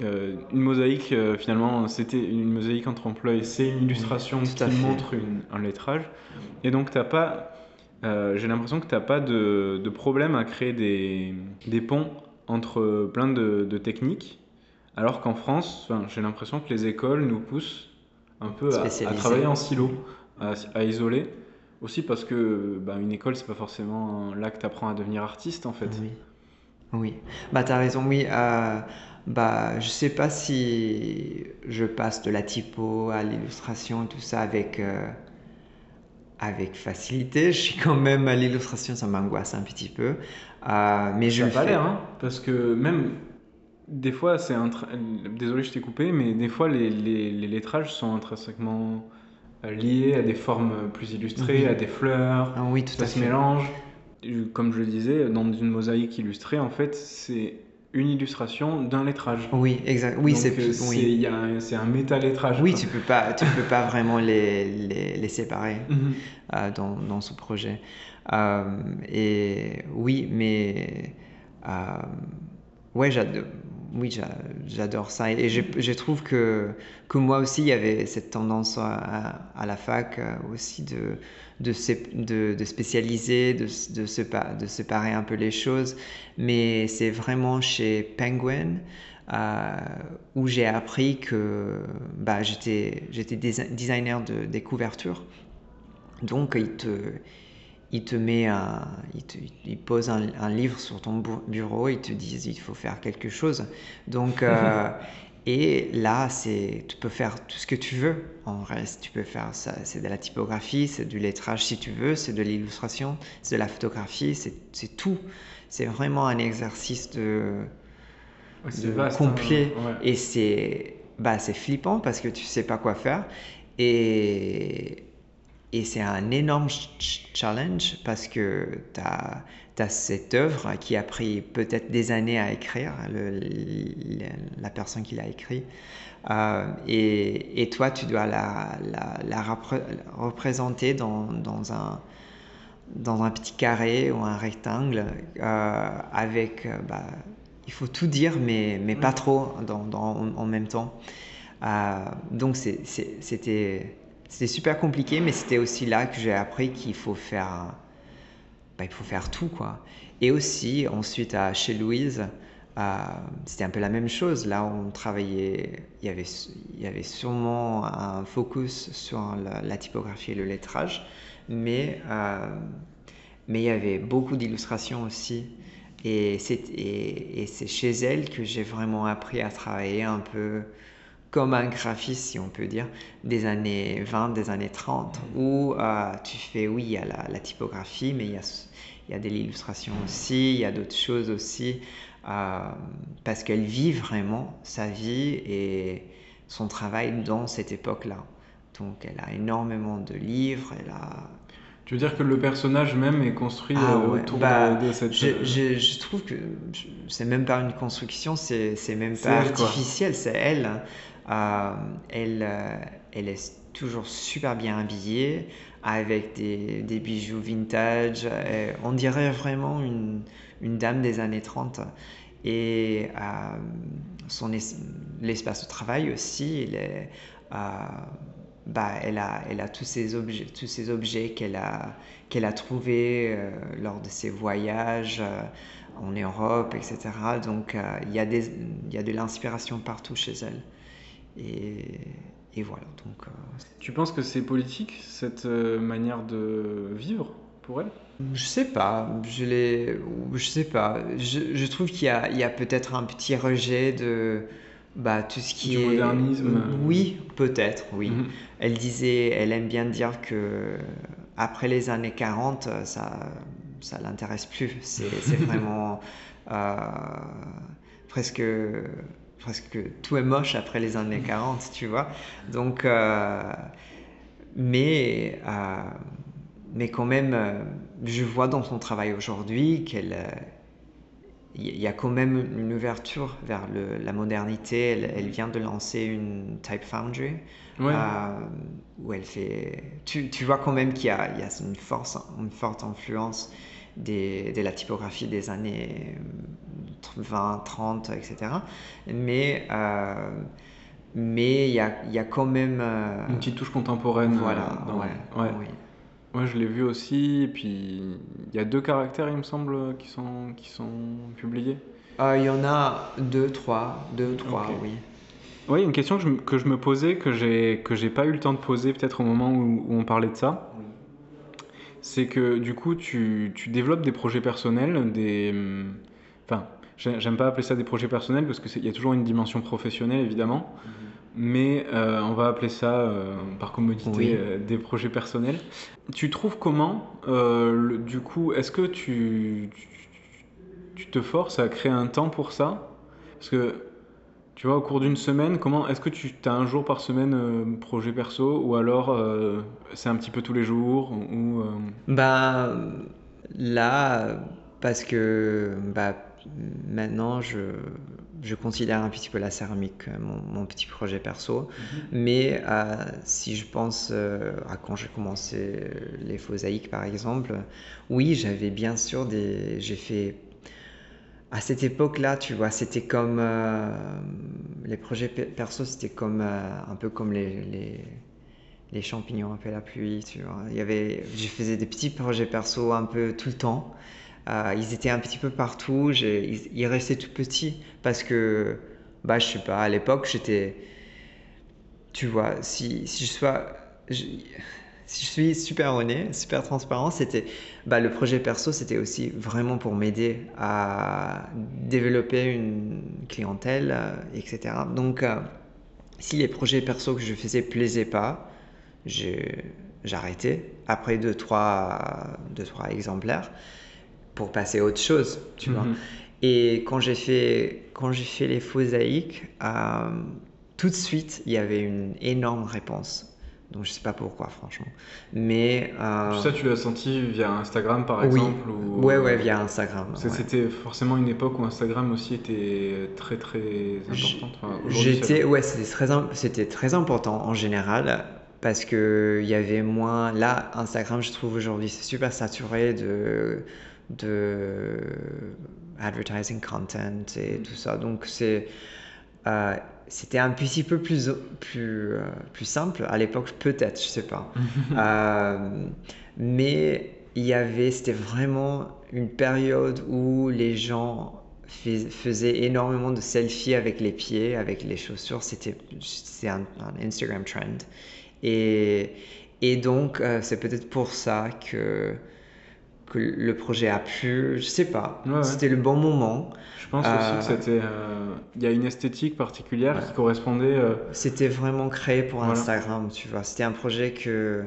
euh, une mosaïque. finalement, c'était une mosaïque entre emplois c'est une illustration qui montre un lettrage. Et donc, t'as pas, j'ai l'impression que tu n'as pas de, de, problème à créer des, des ponts entre plein de, de techniques. Alors qu'en France, j'ai l'impression que les écoles nous poussent un peu à, travailler en silo, à, isoler. Aussi parce que bah, une école, c'est pas forcément là que tu apprends à devenir artiste en fait. Oui. Oui. Bah, tu as raison, oui. Euh, bah, je sais pas si je passe de la typo à l'illustration, tout ça avec, euh, avec facilité. Je suis quand même à l'illustration, ça m'angoisse un petit peu. Euh, mais je ça pas l'air, hein, parce que même des fois, c'est un désolé, je t'ai coupé, mais des fois, les, les, les lettrages sont intrinsèquement euh, liés à des formes plus illustrées, à des fleurs. Ah oui, tout ça se mélange. Comme je le disais, dans une mosaïque illustrée, en fait, c'est une illustration d'un lettrage. Oui, exact. Oui, c'est euh, oui. c'est un méta-lettrage. Oui, tu peux pas, tu peux pas vraiment les, les, les séparer *laughs* mhm. euh, dans, dans, ce projet. et oui, mais ouais, j'adore oui, j'adore ça. Et je, trouve que, que moi aussi, il y avait cette tendance à, la fac euh, aussi de, de, de, spécialiser, de, de, de séparer un peu les choses. Mais c'est vraiment chez Penguin euh, où j'ai appris que bah, j'étais designer de, des couvertures. Donc, il te il te met un, il, te, il pose un, livre sur ton bureau, il te dit il faut faire quelque chose. Donc, euh, *laughs* et là, c'est, tu peux faire tout ce que tu veux. En reste, tu peux faire ça. C'est de la typographie, c'est du lettrage si tu veux, c'est de l'illustration, c'est de la photographie, c'est, tout. C'est vraiment un exercice de, hein. complet. Et c'est, bah, c'est flippant parce que tu sais pas quoi faire. Et et c'est un énorme challenge parce que tu as, cette œuvre qui a pris peut-être des années à écrire, la personne qui l'a écrit. Euh, et, et, toi, tu dois la, la, représenter dans, dans, un, dans un petit carré ou un rectangle euh, avec... Euh, bah, il faut tout dire, mais, mais pas trop dans, en même temps. donc c'était c'était super compliqué, mais c'était aussi là que j'ai appris qu'il faut faire, bah, il faut faire tout quoi. Et aussi ensuite à chez Louise, euh, c'était un peu la même chose. Là, on travaillait, il y avait, il y avait sûrement un focus sur la, typographie et le lettrage, mais euh, mais il y avait beaucoup d'illustrations aussi. Et c'est chez elle que j'ai vraiment appris à travailler un peu comme un graphiste, si on peut dire, des années 20, des années 30, où euh, tu fais, oui, il y a la, typographie, mais il y a, il y a de l'illustration aussi, il y a d'autres choses aussi, euh, parce qu'elle vit vraiment sa vie et son travail dans cette époque-là. Donc elle a énormément de livres, elle a... Tu veux dire que le personnage même est construit ah euh, autour bah, de, cette... Je, je, trouve que c'est même pas une construction, c'est même pas artificiel, c'est elle. Euh, elle, euh, elle est toujours super bien habillée, avec des, bijoux vintage. on dirait vraiment une, dame des années 30. Et euh, son l'espace de travail aussi, bah, elle, a, tous ces objets, qu'elle a, qu'elle trouvés lors de ses voyages en Europe, etc. Donc il y a de l'inspiration partout chez elle. Et, voilà. Donc, euh, tu penses que c'est politique, cette euh, manière de vivre pour elle? Je sais pas. Je, les, je sais pas. Je, je trouve qu'il y a, a peut-être un petit rejet de bah, tout ce qui du est. modernisme Oui, peut-être, oui. Mhm. Elle disait, elle aime bien dire que après les années 40, ça ça l'intéresse plus. C'est *laughs* vraiment. Euh, presque presque tout est moche après les années 40, tu vois. Donc, mais mais quand même, je vois dans son travail aujourd'hui qu'elle il y a quand même une ouverture vers le, la modernité. Elle, elle, vient de lancer une Type Foundry euh, où elle fait. Tu, tu vois quand même qu'il y, y, a une, force, une forte influence des, de la typographie des années 20, 30, etc. Mais. Euh, mais il y a, y a, quand même. Euh, une petite touche contemporaine. Voilà, ouais, ouais. Ouais, je l'ai vu aussi. Et puis, il y a deux caractères, il me semble, qui sont, qui sont publiés. Euh, il y en a deux, trois. Deux, trois, oui. Oui, une question que je, que je me posais, que j'ai que j'ai pas eu le temps de poser peut-être au moment où, on parlait de ça. C'est que du coup, tu, tu, développes des projets personnels, des. Enfin, j'aime pas appeler ça des projets personnels parce qu'il y a toujours une dimension professionnelle évidemment. Mhm mais euh, on va appeler ça euh, par commodité euh, des projets personnels. Tu trouves comment, du coup, est-ce que tu, tu, te forces à créer un temps pour ça? Parce que, tu vois, au cours d'une semaine, comment est-ce que tu as un jour par semaine projet perso ou alors c'est un petit peu tous les jours ou, Bah là, parce que bah, maintenant je je considère un petit peu la céramique euh, mon, petit projet perso. Mhm. Mais euh, si je pense euh, à quand j'ai commencé les phosaïques par exemple, oui, j'avais bien sûr des. J'ai fait. À cette époque-là, tu vois, c'était comme. les projets perso, c'était comme. un peu comme les, les, les, champignons après la pluie, tu vois. Il y avait, je faisais des petits projets perso un peu tout le temps. Euh, ils étaient un petit peu partout. Ils, ils, restaient tout petits parce que, bah, je sais pas, à l'époque, j'étais. Tu vois, si, si je sois. Si je suis super honnête, super transparent, c'était bah, le projet perso, c'était aussi vraiment pour m'aider à développer une clientèle, euh, etc. Donc, euh, si les projets perso que je faisais plaisaient pas, j'arrêtais après deux trois, deux, trois exemplaires pour passer à autre chose, tu vois. Mhm. Et quand j'ai fait, quand j'ai fait les phosaïques, euh, tout de suite, il y avait une énorme réponse. Donc je sais pas pourquoi, franchement. Mais euh... ça, tu l'as senti via Instagram, par exemple oui. Ou... Ouais, ouais, via Instagram. c'était forcément une époque où Instagram aussi était très très importante. J'étais, ouais, c'était très, c'était très important en général parce que il y avait moins. Là, Instagram, je trouve aujourd'hui, c'est super saturé de de advertising content et tout ça. Donc c'est euh, c'était un petit peu plus plus euh, plus simple à l'époque peut-être, je sais pas. *laughs* euh, mais il y avait c'était vraiment une période où les gens faisaient énormément de selfies avec les pieds, avec les chaussures. C'était un, un, Instagram trend. Et, et donc, euh, c'est peut-être pour ça que que le projet a plu, je sais pas. C'était le bon moment. Je pense aussi que euh, c'était. Euh, il y a une esthétique particulière qui correspondait. Euh, c'était vraiment créé pour Instagram, tu vois. C'était un projet que.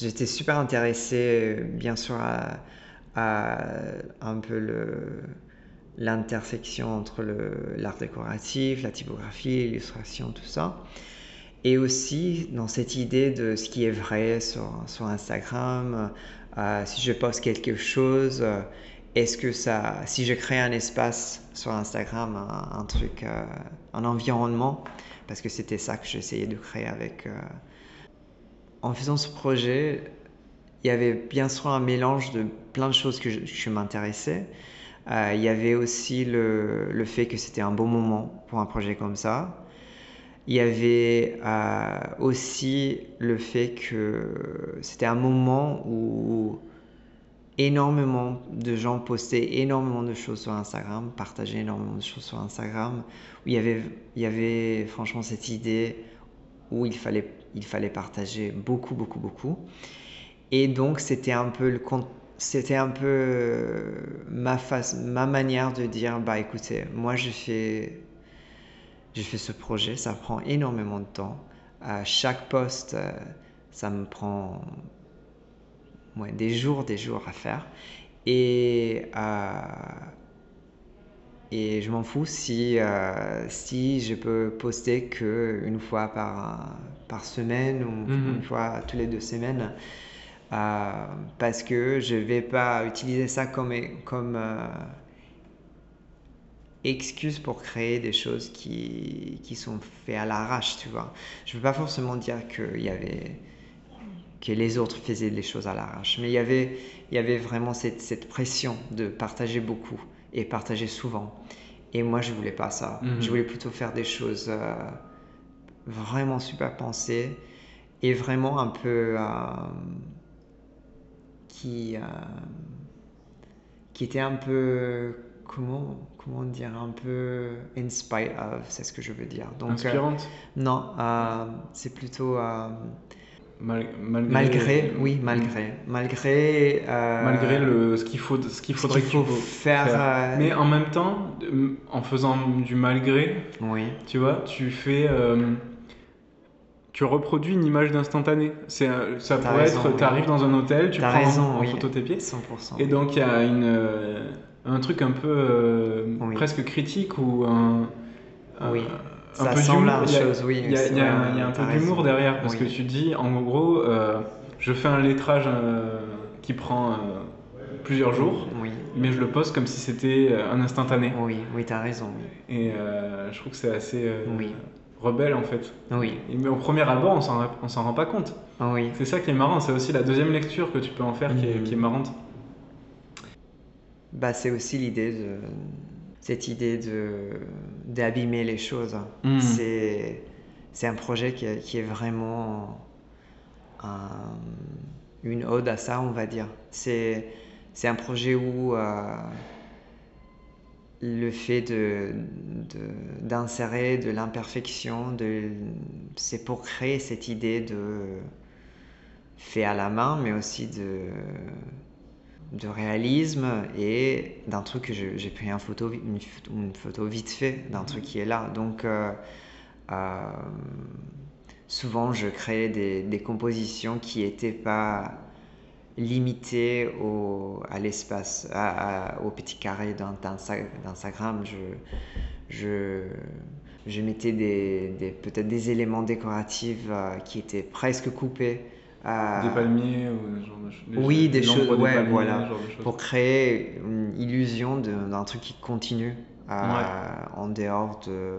J'étais super intéressé, bien sûr, à, à un peu le l'intersection entre l'art décoratif, la typographie, l'illustration, tout ça. Et aussi dans cette idée de ce qui est vrai sur, sur Instagram, euh, si je poste quelque chose, euh, est-ce que ça, si je crée un espace sur Instagram, un, truc, euh, un environnement, parce que c'était ça que j'essayais de créer avec. en faisant ce projet, il y avait bien sûr un mélange de plein de choses que je, je m'intéressais. il y avait aussi le, le fait que c'était un bon moment pour un projet comme ça. Il y avait euh, aussi le fait que c'était un moment où énormément de gens postaient énormément de choses sur Instagram, partageaient énormément de choses sur Instagram, où il y avait, il y avait franchement cette idée où il fallait, il fallait partager beaucoup, beaucoup, beaucoup. Et donc c'était un peu le c'était un peu ma face, ma manière de dire bah écoutez, moi je fais j'ai fait ce projet, ça prend énormément de temps. À chaque poste, euh, ça me prend des jours, des jours à faire. Et, euh, et je m'en fous si, euh, si je peux poster que une fois par, par semaine ou Mhm. une fois tous les deux semaines. Euh, parce que je vais pas utiliser ça comme, comme excuse pour créer des choses qui, qui sont faites à l'arrache, tu vois. Je veux pas forcément dire qu'il y avait que les autres faisaient les choses à l'arrache, mais il y avait, il y avait vraiment cette, cette pression de partager beaucoup et partager souvent. Et moi, je voulais pas ça. Mhm. Je voulais plutôt faire des choses euh, vraiment super pensées et vraiment un peu euh, qui euh, qui était un peu comment comment dire un peu in spite of c'est ce que je veux dire donc euh, Inspirante? non euh, c'est plutôt euh, Mal- malgré, malgré oui malgré malgré euh, Malgré le, ce qu'il faut, ce qu'il faudrait qu'il faut faire, euh, Mais en même temps, euh, en faisant du malgré, oui tu vois, tu fais, euh, tu reproduis une image d'instantané. C'est, euh, ça pourrait raison, être, oui. tu arrives dans un hôtel, tu prends raison, en oui. photo tes pieds, 100% et donc il y a une, euh, un truc un peu euh, Oui. presque critique ou un, un- Oui. un Ça peu une Il y a- chose, oui, Il y a, c'est il y a- vrai, il y a un peu d'humour derrière parce Oui. que tu dis, en gros, euh, je fais un lettrage euh, qui prend euh, plusieurs jours, oui mais je le poste comme si c'était un instantané. oui oui t'as raison oui Et je trouve que c'est assez Oui. rebelle en fait. oui Mais au premier abord, on s'en on s'en rend pas compte. oui C'est ça qui est marrant, c'est aussi la deuxième lecture que tu peux en faire qui, est, Mhm. qui est marrante. Bah, c'est aussi l'idée de cette idée de d'abîmer les choses. Mhm. C'est c'est un projet qui est, qui est vraiment un- une ode à ça, on va dire. C'est c'est un projet où euh, le fait de de- d'insérer de, l'imperfection, de c'est pour créer cette idée de fait à la main, mais aussi de de réalisme et d'un truc que j'ai pris photo, une, photo vite fait d'un truc qui est là. Donc, euh, euh, souvent, je créais des, des compositions qui n'étaient pas limitées au, à l'espace, au petit carré d'Instagram. Je, je, je mettais des, des- peut-être des éléments décoratifs euh, qui étaient presque coupés. Des palmiers ou genre de choses. oui, des choses, des ouais, palmiers, voilà. pour créer une illusion d'un truc qui continue en dehors de...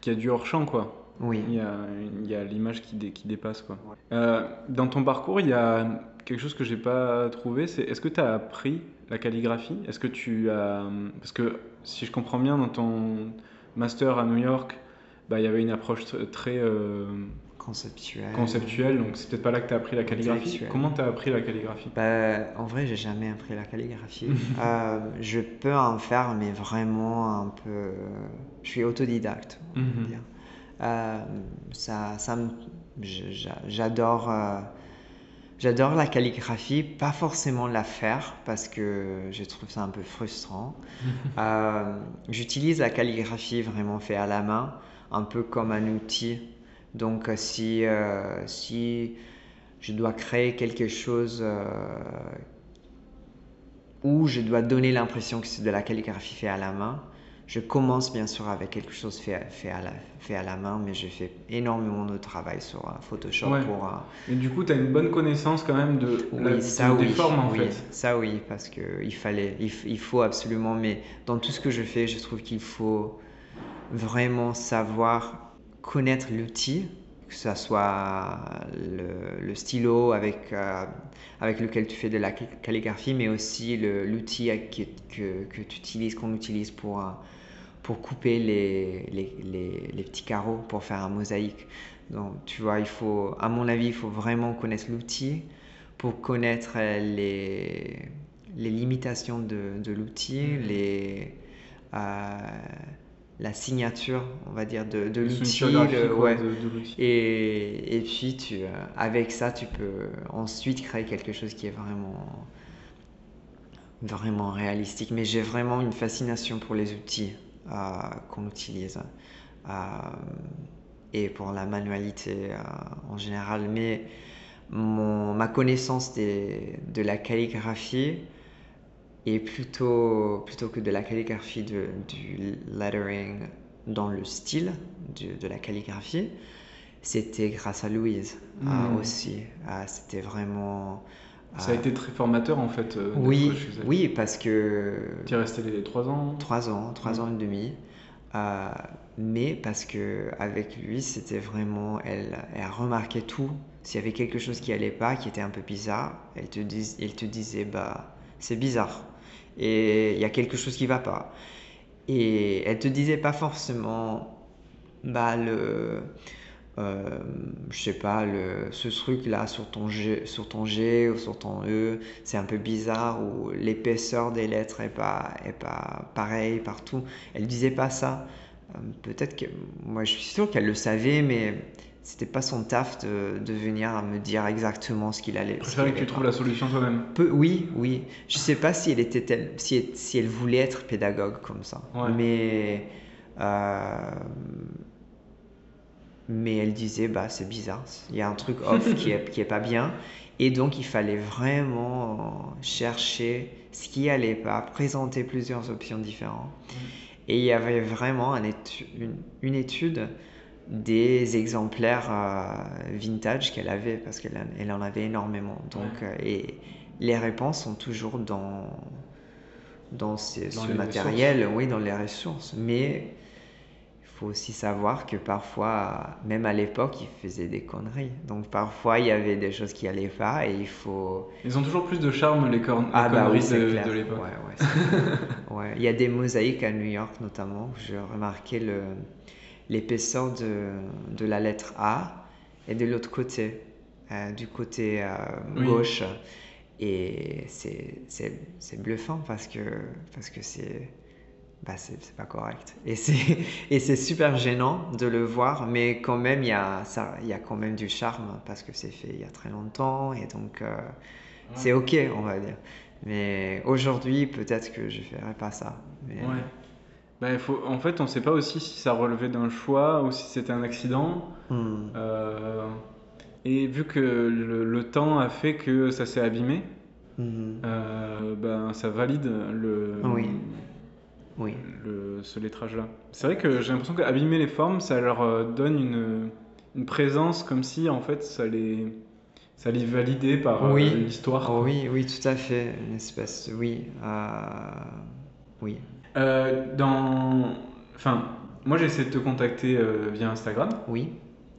Qui a du hors-champ quoi. Oui. Il y a, l'image qui, dé- qui dépasse quoi. Euh, dans ton parcours, il y a quelque chose que j'ai pas trouvé, c'est est-ce que tu as appris la calligraphie? Est-ce que tu as parce que si je comprends bien dans ton master à New York, bah, il y avait une approche tr- très euh, Conceptuel. conceptuelle, donc c'est peut-être pas là que tu as appris la calligraphie. Comment tu as appris la calligraphie? Bah, en vrai, j'ai jamais appris la calligraphie. *laughs* Euh, je peux en faire, mais vraiment un peu... Je suis autodidacte, on Mhm. dire. Euh, ça, ça me- J'adore... euh, J'adore la calligraphie, pas forcément la faire parce que je trouve ça un peu frustrant. *laughs* J'utilise la calligraphie vraiment fait à la main, un peu comme un outil. Donc euh, si, euh, si je dois créer quelque chose euh, où je dois donner l'impression que c'est de la calligraphie fait à la main, je commence bien sûr avec quelque chose fait, fait, à, la, fait à la main, mais je fais énormément de travail sur Photoshop Ouais. pour... euh, Et du coup, tu as une bonne connaissance quand même de, la- de- ça des oui, formes en oui, fait. ça oui, parce que il fallait, il, il faut absolument, mais dans tout ce que je fais, je trouve qu'il faut vraiment savoir connaître l'outil, que ce soit le, le stylo avec, euh, avec lequel tu fais de la cal- calligraphie, mais aussi l'outil que, que, que tu utilises, qu'on utilise pour, euh, pour couper les, les, les, les petits carreaux, pour faire un mosaïque. Donc, tu vois, il faut, à mon avis, il faut vraiment connaître l'outil pour connaître euh, les, les limitations de, de l'outil, les, euh, la signature, on va dire, de, de l'outil. ouais. Et, et puis, tu, euh, avec ça, tu peux ensuite créer quelque chose qui est vraiment, vraiment réalistique. Mais j'ai vraiment une fascination pour les outils euh, qu'on utilise euh, et pour la manualité euh, en général. Mais mon, ma connaissance des- de la calligraphie Et plutôt, plutôt que de la calligraphie, de, du lettering dans le style de, de la calligraphie, c'était grâce à Louise ah, Hmm. aussi. Ah, c'était vraiment. Ça a ah, été très formateur en fait. euh, oui, oui, parce que Tu es resté les trois ans. trois ans, trois Mm. ans et demi. Euh, mais parce que avec lui, c'était vraiment, elle, elle a remarqué tout. S'il y avait quelque chose qui allait pas, qui était un peu bizarre, elle te, dis, elle te disait, bah, c'est bizarre. Et il y a quelque chose qui va pas. Et elle te disait pas forcément, bah, le, euh, je sais pas, le, ce truc-là sur ton G, sur ton G ou sur ton E, c'est un peu bizarre, ou l'épaisseur des lettres est pas, est pas pareille partout. Elle disait pas ça. Euh, Peut-être que, moi je suis sûr qu'elle le savait, mais c'était pas son taf de, de venir me dire exactement ce qu'il allait. Je préférais que tu trouves la solution toi-même. Peu- oui, oui. Je sais pas si elle était telle- si, si elle voulait être pédagogue comme ça. Ouais. Mais euh, mais elle disait bah c'est bizarre, il y a un truc off qui est qui est pas bien et donc il fallait vraiment chercher ce qui allait pas, présenter plusieurs options différentes. Et il y avait vraiment un étu- une, une étude des exemplaires euh, vintage qu'elle avait, parce qu'elle en- elle en avait énormément. Donc, euh, et les réponses sont toujours dans, dans, ces- Dans ce matériel, oui, dans les ressources. Mais il faut aussi savoir que parfois, même à l'époque, ils faisaient des conneries. Donc parfois, il y avait des choses qui allaient pas et il faut... Ils ont toujours plus de charme les, cornes Ah bah oui, de, l'époque. Ouais, ouais. Ouais. Il y a des mosaïques à New York notamment. J'ai remarqué le, l'épaisseur de, de la lettre A et de l'autre côté, euh, du côté euh, Oui. gauche. Et c'est, bluffant parce que, parce que c'est, bah c'est, pas correct. *laughs* Et c'est, super gênant de le voir, mais quand même, il y a, ça, y a quand même du charme parce que c'est fait il y a très longtemps et donc euh, c'est ok, on va dire. Mais aujourd'hui, peut-être que je ferai pas ça. Mais, Ouais. Bah, il faut... En fait, on sait pas aussi si ça relevait d'un choix ou si c'était un accident. Hmm. Euh, Et vu que le, le temps a fait que ça s'est abîmé, Mhm. euh, ben, ça valide le, Oui. Oui. le, ce lettrage-là. C'est vrai que j'ai l'impression qu'abîmer les formes, ça leur euh, donne une, une présence comme si en fait ça les, ça les validait par euh, Oui. l'histoire. Oh oui, oui, tout à fait. Une espèce, oui, euh, oui. Euh, dans... Enfin, moi j'ai essayé de te contacter euh, via Instagram. Oui.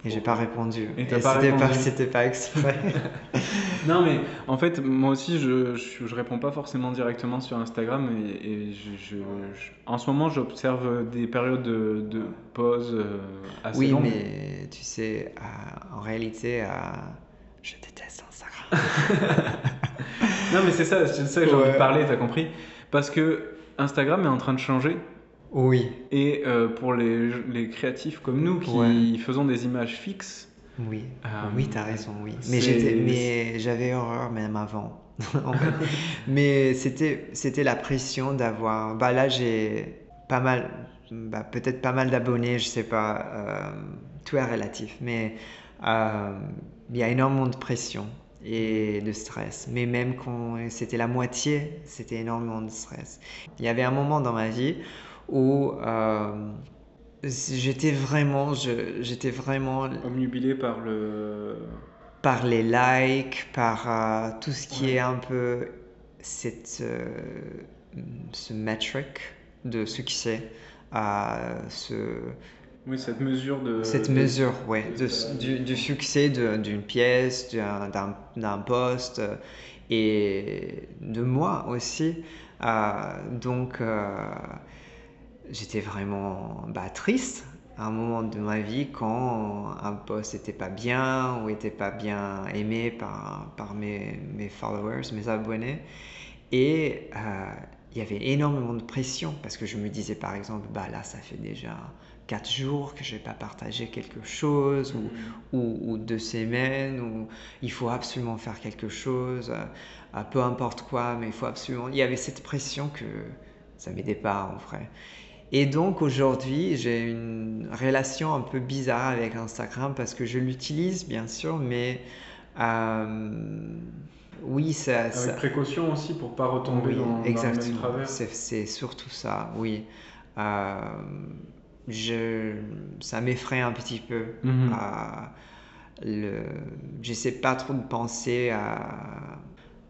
Et j'ai pas répondu. Et t'as pas c'était pas, c'était pas exprès. *laughs* Non mais en fait moi aussi je, je, je réponds pas forcément directement sur Instagram et, et je, je- en ce moment j'observe des périodes de, de pause euh, assez oui, longues. mais tu sais, euh, en réalité, euh, je déteste Instagram. *laughs* Non mais c'est ça, c'est ça que j'ai envie de parler, t'as compris? Parce que Instagram est en train de changer Oui, et euh, pour les, les créatifs comme nous qui Ouais. faisons des images fixes, oui, Euh, oui, t'as raison, oui. Mais c'est- j'étais, mais j'avais horreur même avant. *laughs* en fait. Mais c'était, c'était la pression d'avoir. Bah là, j'ai pas mal, bah, peut-être pas mal d'abonnés, je sais pas. euh, tout est relatif, mais euh, il y a énormément de pression et de stress. Mais même quand c'était la moitié, c'était énormément de stress. Il y avait un moment dans ma vie où euh, j'étais vraiment, j'étais vraiment omnubilés par le... par les likes, par euh, tout ce qui Ouais. est un peu cette, euh, ce metric de succès, euh, ce, Oui, cette mesure de... cette de- mesure ouais, de- du, du succès d'une pièce, d'un- poste euh, et de moi aussi. Euh, donc, euh, j'étais vraiment bah, triste à un moment de ma vie quand un post n'était pas bien ou n'était pas bien aimé par, par mes, mes followers, mes abonnés. Et euh, il y avait énormément de pression parce que je me disais par exemple, bah là ça fait déjà quatre jours que je n'ai pas partagé quelque chose ou, ou, ou deux semaines ou il faut absolument faire quelque chose, euh, euh, peu importe quoi, mais il faut absolument... Il y avait cette pression que ça m'aidait pas en vrai. Et donc aujourd'hui, j'ai une relation un peu bizarre avec Instagram parce que je l'utilise bien sûr, mais euh, Oui, ça, Avec ça- précaution aussi pour pas retomber oui, dans, dans le même exactement. travers. C'est, surtout ça, oui. Euh, je, ça m'effraie un petit peu. Mhm. à le, j'essaie pas trop de penser à,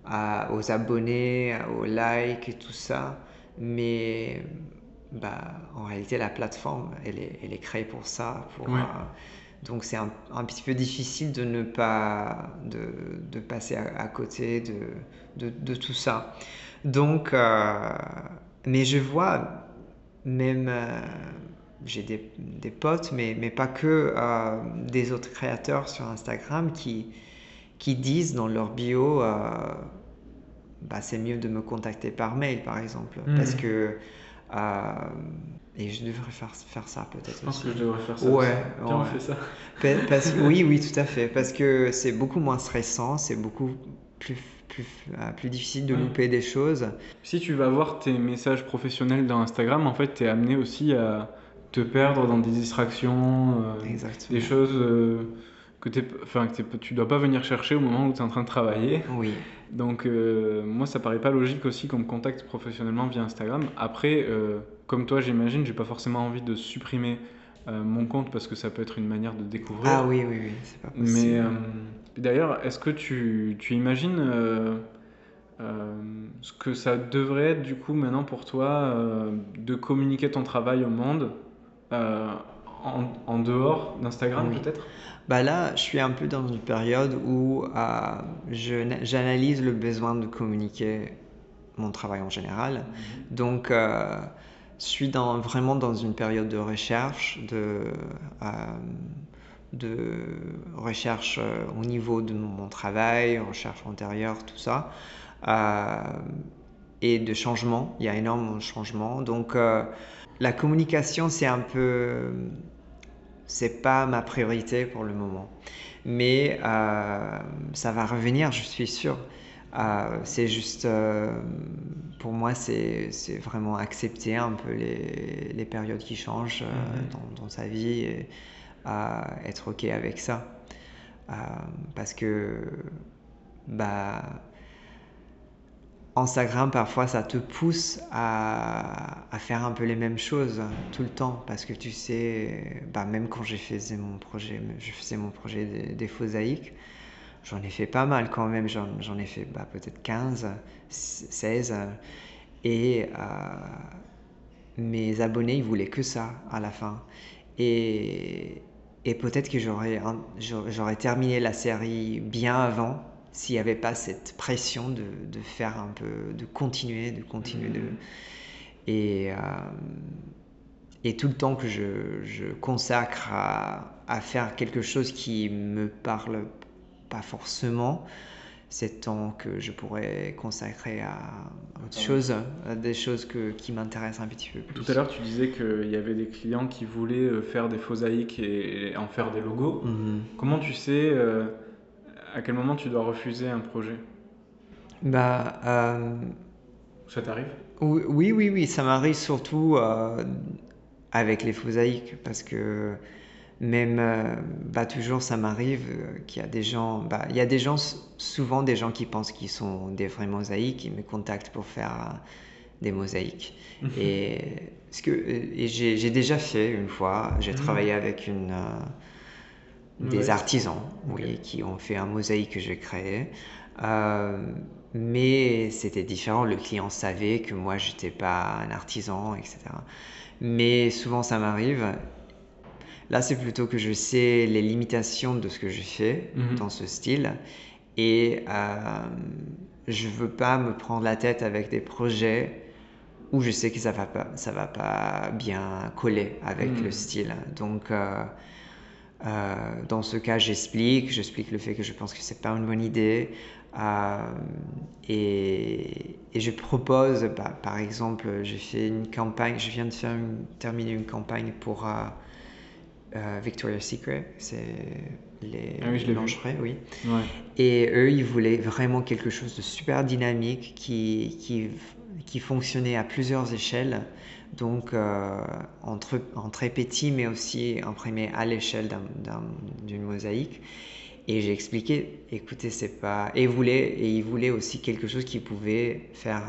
à- aux abonnés, aux likes et tout ça, mais bah, en réalité la plateforme, elle est, elle est créée pour ça. Pour, Ouais. euh, donc c'est un, un petit peu difficile de ne pas de, de passer à, à côté de, de, de tout ça. Donc, euh, mais je vois même euh, j'ai des, des potes, mais, mais pas que euh, des autres créateurs sur Instagram qui, qui disent dans leur bio bah, c'est mieux de me contacter par mail, par exemple. Mhm. Parce que. Et je devrais faire, faire ça peut-être Je pense aussi. que je devrais faire ça. Ouais, aussi. On fait ça. Parce, oui, oui, tout à fait. Parce que c'est beaucoup moins stressant, c'est beaucoup plus, plus, euh, plus difficile de Ouais. louper des choses. Si tu vas voir tes messages professionnels dans Instagram, en fait, tu es amené aussi à te perdre dans des distractions, euh, des choses euh, que, enfin, que t'es- tu dois pas venir chercher au moment où tu es en train de travailler. Oui, Donc, euh, moi, ça paraît pas logique aussi qu'on me contacte professionnellement via Instagram. Après, euh, comme toi, j'imagine, j'ai pas forcément envie de supprimer euh, mon compte parce que ça peut être une manière de découvrir. ah oui, oui, oui, c'est pas possible. Mais euh, d'ailleurs, est-ce que tu, tu imagines euh, ce que ça devrait être du coup maintenant pour toi de communiquer ton travail au monde en, en dehors d'Instagram Oui. peut-être? Bah là, je suis un peu dans une période où je- j'analyse le besoin de communiquer mon travail en général. Donc, euh, je suis dans, vraiment dans une période de recherche, de, euh, de recherche euh, au niveau de mon travail, recherche antérieure, tout ça. Euh, et de changement. Il y a énormément de changements. Donc, la communication, c'est un peu. C'est pas ma priorité pour le moment. Mais ça va revenir, je suis sûr. Euh, c'est juste, euh, pour moi, c'est vraiment accepter un peu les, les périodes qui changent euh, Mhm. dans, dans sa vie et être OK avec ça. Euh, parce que, bah, Instagram, parfois, ça te pousse à, à faire un peu les mêmes choses tout le temps. Parce que tu sais, bah, même quand j'ai faisais mon projet, je faisais mon projet des, des j'en ai fait pas mal quand même. J'en ai fait bah, peut-être 15, 16. Et euh, mes abonnés, ils voulaient que ça à la fin. Et, et peut-être que j'aurais j'aurais terminé la série bien avant s'il n'y avait pas cette pression de, de faire un peu, de continuer, de continuer de... Et, euh, et tout le temps que je, je consacre à, à faire quelque chose qui me parle pas forcément, c'est temps que je pourrais consacrer à autre chose, à des choses que, qui m'intéressent un petit peu plus. Tout à l'heure, tu disais qu'il y avait des clients qui voulaient euh, faire des phosaïques et, en faire des logos. Mhm. Comment tu sais euh, à quel moment tu dois refuser un projet? Bah, euh, Ça t'arrive? Oui, oui, oui, oui, ça m'arrive surtout euh, avec les mosaïques parce que même, euh, bah, toujours ça m'arrive euh, qu'il y a des gens, bah, il y a des gens, souvent des gens qui pensent qu'ils sont des vrais mosaïques, ils me contactent pour faire euh, des mosaïques. Et, ce que, j'ai j'ai déjà fait une fois, j'ai Mhm. travaillé avec une, euh, des artisans, oui, qui ont fait un mosaïque que j'ai créé. Mais c'était différent, le client savait que moi j'étais pas un artisan, etc. Mais souvent ça m'arrive. Là, c'est plutôt que je sais les limitations de ce que je fais Mhm. dans ce style et euh, je veux pas me prendre la tête avec des projets où je sais que ça va pas, ça va pas bien coller avec Mhm. le style. Donc, euh, euh, dans ce cas, j'explique, j'explique le fait que je pense que c'est pas une bonne idée. euh, et, et je propose, bah, par exemple, j'ai fait une campagne, je viens de faire une- terminer une campagne pour euh, Victoria's Secret, c'est les Ah oui, je lingeries, oui. Ouais. Et eux, ils voulaient vraiment quelque chose de super dynamique qui, qui, qui fonctionnait à plusieurs échelles. Donc, euh, en, tr- en très petit, mais aussi imprimé à l'échelle d'un- d'un- d'une mosaïque. Et j'ai expliqué, écoutez, c'est pas. Et voulait, et il voulait aussi quelque chose qu'il pouvait faire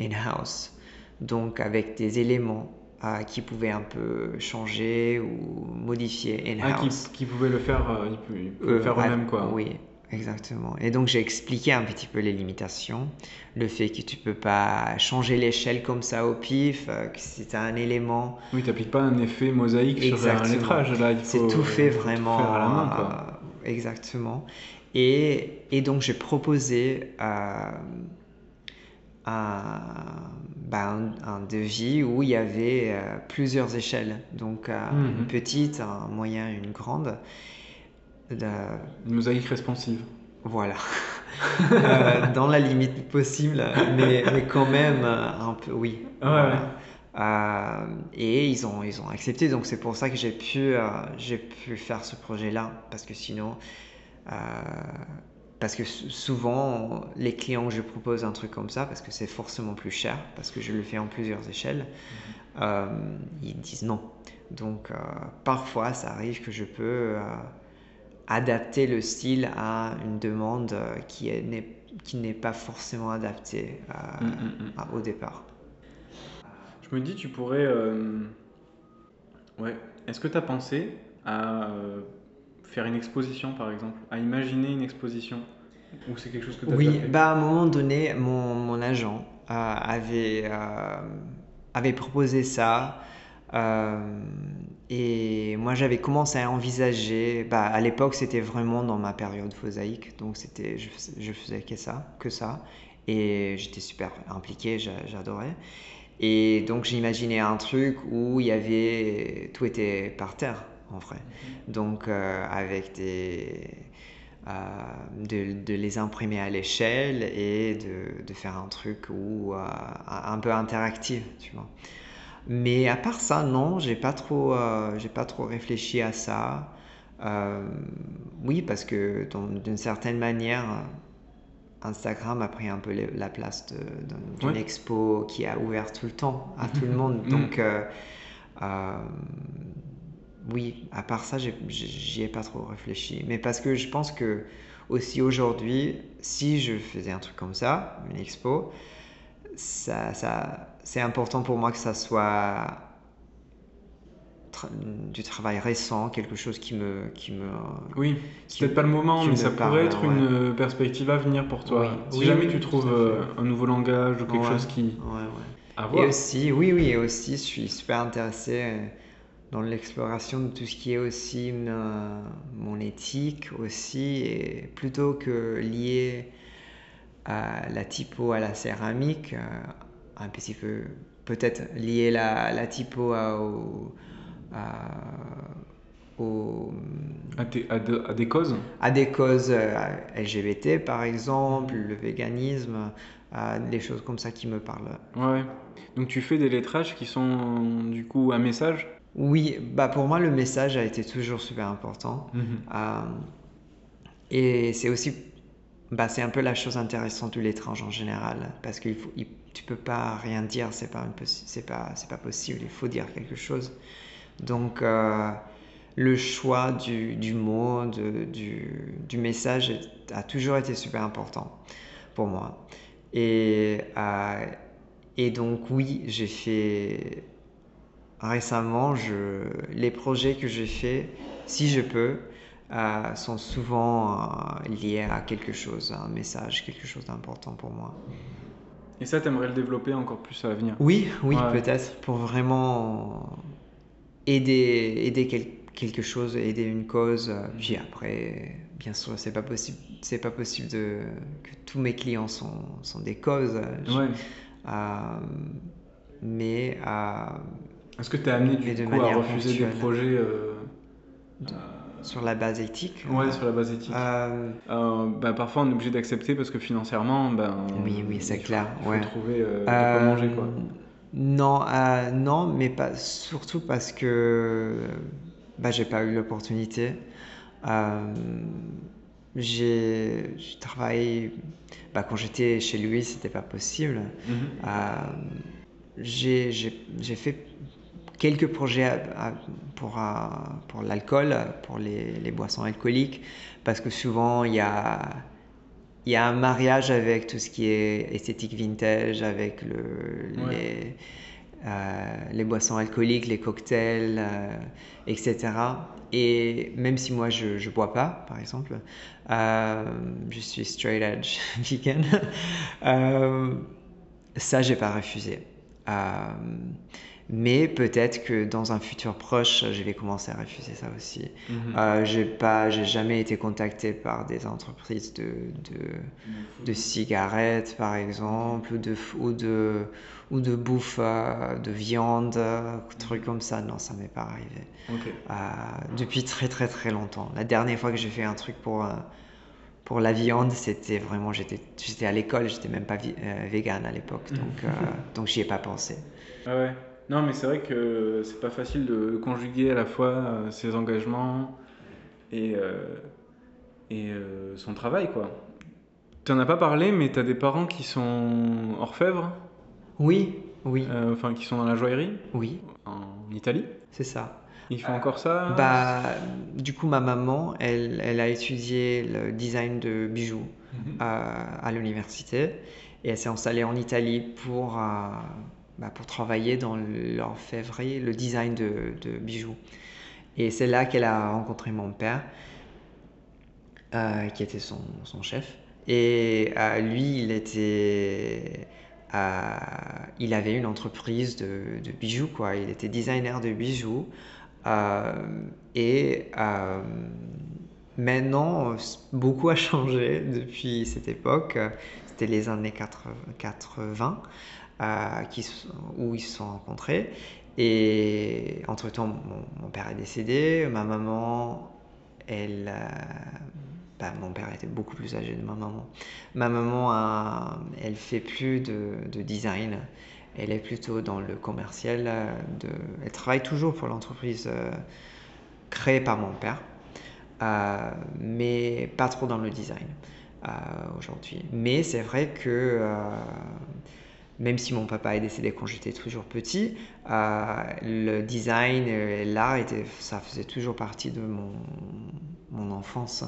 in-house. Donc avec des éléments euh, qui pouvaient un peu changer ou modifier Ah, in-house. qui, qui pouvaient le faire, euh, ils pouvaient- le faire Euh, eux-mêmes, quoi. Oui, exactement. Et donc j'ai expliqué un petit peu les limitations, le fait que tu peux pas changer l'échelle comme ça au pif, euh, que c'est un élément. Oui, t'appliques pas un effet mosaïque sur un lettrage, là. C'est tout fait vraiment. faire à la main, quoi. euh, exactement. Et, et donc j'ai proposé euh, un, bah, un, un devis où il y avait euh, plusieurs échelles. Donc euh, Mhm. une petite, un moyen, une grande. De- Une mosaïque responsive. voilà. *laughs* Euh, dans la limite possible, mais, mais quand même euh, un peu, oui. Ouais, Voilà. Euh, et ils ont, ils ont accepté, donc c'est pour ça que j'ai pu, euh, j'ai pu faire ce projet-là, parce que sinon, euh, parce que sou- souvent, les clients je propose un truc comme ça, parce que c'est forcément plus cher, parce que je le fais en plusieurs échelles, euh, ils disent non. Donc, euh, parfois, ça arrive que je peux euh, adapter le style à une demande qui est- n'est qui n'est pas forcément adaptée Mm, mm, mm. à- au départ. Je me dis, tu pourrais... Ouais. Est-ce que tu as pensé à faire une exposition, par exemple À imaginer une exposition Ou c'est quelque chose que tu as Oui, fait bah à un moment donné, mon, mon agent euh, avait, euh, avait proposé ça. euh, et moi, j'avais commencé à envisager. Bah, à l'époque, c'était vraiment dans ma période fosaïque. Donc, c'était, je, faisais- je faisais que ça, que ça. Et j'étais super impliqué, j'a- j'adorais. Et donc, j'imaginais un truc où il y avait. Tout était par terre, en vrai. Donc, euh, avec des. euh, de, de les imprimer à l'échelle et de, de faire un truc où, euh, un peu interactif, tu vois. Mais à part ça, non, j'ai pas trop, j'ai pas trop réfléchi à ça. Oui, parce que d'une certaine manière, Instagram a pris un peu la place d'une Ouais. expo qui a ouvert tout le temps à tout le *laughs* monde. Mhm. Donc, euh, euh, oui, à part ça, j'y ai pas trop réfléchi. Mais parce que je pense que aussi aujourd'hui, si je faisais un truc comme ça, une expo, ça, ça, c'est important pour moi que ça soit tra- du travail récent, quelque chose qui me, qui me, Oui, c'est peut-être pas le moment, mais ça parle, pourrait être ouais. une perspective à venir pour toi. Oui. Si Oui, jamais oui, tu trouves euh, un nouveau langage ou quelque Ouais. chose qui... Ouais, Et aussi, oui, oui, et aussi, je suis super intéressé euh, dans l'exploration de tout ce qui est aussi euh, mon éthique aussi, et plutôt que lié à la typo à la céramique, euh, un petit peu, peut-être lier la, la typo à, au, à, au- À, de- des causes? À des causes euh, LGBT par exemple, le véganisme, des choses comme ça qui me parlent. Ouais. Donc tu fais des lettrages qui sont du coup un message? Oui, bah pour moi le message a été toujours super important. Euh, et c'est aussi, bah c'est un peu la chose intéressante de l'étrange en général, parce qu'il faut, il- tu peux pas rien dire, c'est pas, c'est pas, c'est pas possible, il faut dire quelque chose. Donc euh, le choix du, du mot, de- du, du message est- a toujours été super important pour moi. Et, euh, et donc oui, j'ai fait récemment, je, les projets que j'ai faits, si je peux, euh, sont souvent euh, liés à quelque chose, à un message, quelque chose d'important pour moi. Et ça, t'aimerais le développer encore plus à l'avenir Oui, oui, Ouais. peut-être, pour vraiment aider, aider quel- quelque chose, aider une cause. euh, Puis après, bien sûr, c'est pas possible, c'est pas possible de, que tous mes clients sont, sont des causes. Je- Ouais. euh, mais Est-ce que t'es amené Mais du de coup à refuser des projets euh, sur la base éthique. ouais, sur la base éthique euh, Euh, bah, Parfois, on est obligé d'accepter parce que financièrement, ben, Oui, oui, c'est clair, Il faut ouais. trouver euh, de quoi Euh, manger, quoi. Non, euh, non, mais pas surtout parce que bah, j'ai pas eu l'opportunité. Euh, j'ai travaillé bah, quand j'étais chez lui, c'était pas possible. Euh, j'ai j'ai- j'ai fait quelques projets pour, pour l'alcool, pour les, les, boissons alcooliques, parce que souvent il y a, y a un mariage avec tout ce qui est esthétique vintage, avec le, les, euh, les, boissons alcooliques, les cocktails, euh, etc. Et même si moi je ne bois pas, par exemple, euh, je suis straight edge *laughs* vegan, *laughs* ça j'ai pas refusé. Mais peut-être que dans un futur proche, je vais commencer à refuser ça aussi. Mhm. Euh, j'ai pas, j'ai jamais été contacté par des entreprises de, de, de cigarettes, par exemple, ou de, ou de, ou de bouffe, euh, de viande, trucs comme ça. Non, ça m'est pas arrivé. Euh, depuis très très très longtemps. La dernière fois que j'ai fait un truc pour euh, pour la viande, c'était vraiment, j'étais, j'étais à l'école, j'étais même pas vegan à l'époque, donc, donc j'y ai pas pensé. Ah ouais. Non, mais c'est vrai que c'est pas facile de conjuguer à la fois euh, ses engagements et, euh, et euh, son travail, quoi. Tu n'en as pas parlé, mais tu as des parents qui sont orfèvres? Oui, oui. enfin, qui sont dans la joaillerie? Oui. En Italie? C'est ça. Ils font encore ça? Bah, du coup, ma maman, elle, elle a étudié le design de bijoux mhm. à l'université et elle s'est installée en Italie pour bah, pour travailler dans l'orfèvrerie, le design de, bijoux. Et c'est là qu'elle a rencontré mon père, euh, qui était son, chef. Et euh, lui, il était, euh, il avait une entreprise de, de, bijoux, quoi. Il était designer de bijoux. et maintenant, beaucoup a changé *laughs* depuis cette époque. C'était les années 80 où ils se sont rencontrés. Et entre-temps, mon, père est décédé, ma maman, elle... Euh, bah, mon père était beaucoup plus âgé de ma maman. Ma maman, a, elle fait plus de, de, design. Elle est plutôt dans le commercial. De, elle travaille toujours pour l'entreprise euh, créée par mon père, euh, mais pas trop dans le design aujourd'hui. Mais c'est vrai que même si mon papa est décédé quand j'étais toujours petit, euh, le design et l'art, ça faisait toujours partie de mon, mon enfance.